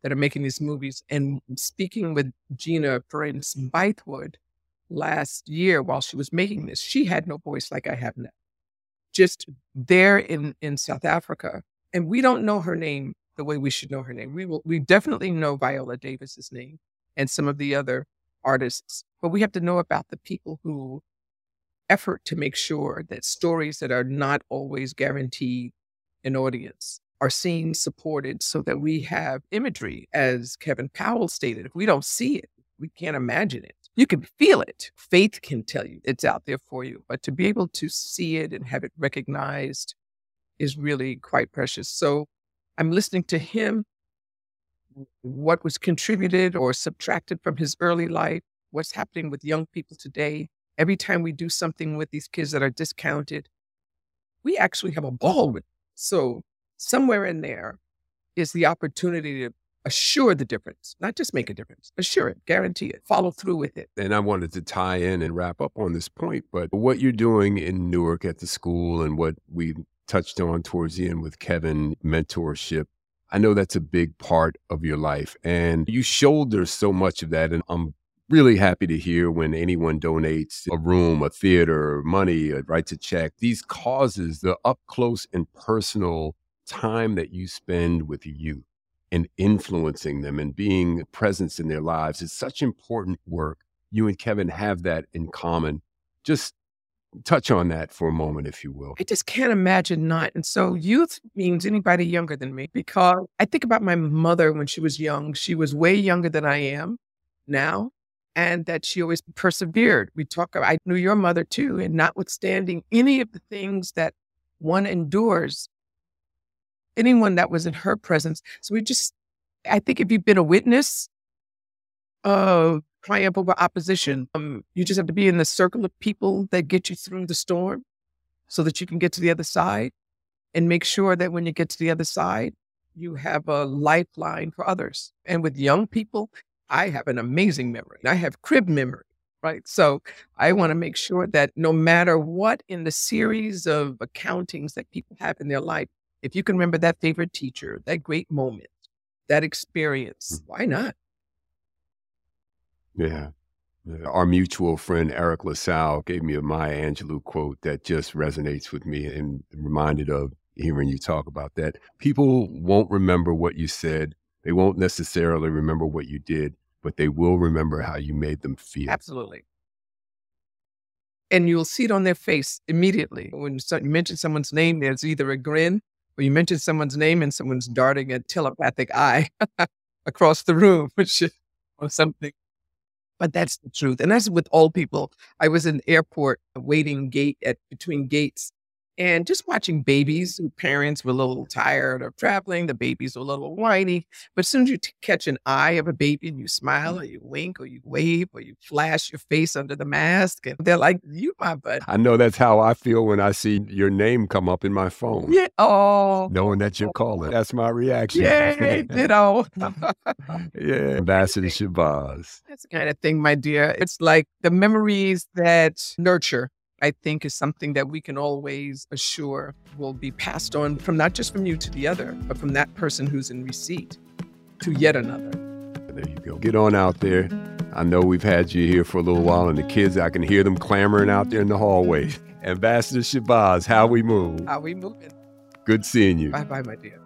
that are making these movies. And speaking with Gina Prince Bythewood last year while she was making this, she had no voice like I have now. Just there in, in South Africa. And we don't know her name the way we should know her name. We will we definitely know Viola Davis's name and some of the other artists, but we have to know about the people who effort to make sure that stories that are not always guaranteed an audience are seen, supported, so that we have imagery, as Kevin Powell stated. If we don't see it, we can't imagine it. you can feel it. Faith can tell you it's out there for you, but to be able to see it and have it recognized is really quite precious. So I'm listening to him, what was contributed or subtracted from his early life, what's happening with young people today. Every time we do something with these kids that are discounted, we actually have a ball with. It. So somewhere in there is the opportunity to assure the difference, not just make a difference, assure it, guarantee it, follow through with it. And I wanted to tie in and wrap up on this point, but what you're doing in Newark at the school and what we touched on towards the end with Kevin mentorship. I know that's a big part of your life and you shoulder so much of that. And I'm really happy to hear when anyone donates a room, a theater, money, uh, writes a check. These causes, the up close and personal time that you spend with youth and influencing them and being a presence in their lives is such important work. You and Kevin have that in common. Just touch on that for a moment, if you will. I just can't imagine not. And so, youth means anybody younger than me because I think about my mother when she was young. She was way younger than I am now, and that she always persevered. We talk, about, I knew your mother too, and notwithstanding any of the things that one endures, anyone that was in her presence. So, we just, I think if you've been a witness of triumph over opposition. Um, you just have to be in the circle of people that get you through the storm so that you can get to the other side and make sure that when you get to the other side, you have a lifeline for others. And with young people, I have an amazing memory. I have crib memory, right? So I want to make sure that no matter what in the series of accountings that people have in their life, if you can remember that favorite teacher, that great moment, that experience, mm. why not? Yeah. Our mutual friend Eric LaSalle gave me a Maya Angelou quote that just resonates with me and reminded of hearing you talk about that. People won't remember what you said. They won't necessarily remember what you did, but they will remember how you made them feel. Absolutely. And you'll see it on their face immediately. When you mention someone's name, there's either a grin or you mention someone's name and someone's darting a telepathic eye across the room, or something but that's the truth. And that's with all people. I was in the airport uh, waiting gate at between gates and just watching babies whose parents were a little tired of traveling, the babies were a little whiny. But as soon as you t- catch an eye of a baby and you smile mm-hmm. or you wink or you wave or you flash your face under the mask, and they're like, You, my bud. I know that's how I feel when I see your name come up in my phone. Yeah. Oh. Knowing that you're oh. calling. That's my reaction. Yeah, ditto. yeah. Ambassador Shabazz. That's the kind of thing, my dear. It's like the memories that nurture I think is something that we can always assure will be passed on from not just from you to the other, but from that person who's in receipt to yet another. There you go. Get on out there. I know we've had you here for a little while, and the kids, I can hear them clamoring out there in the hallway. Ambassador Shabazz, how we move. How we moving. Good seeing you. Bye bye, my dear.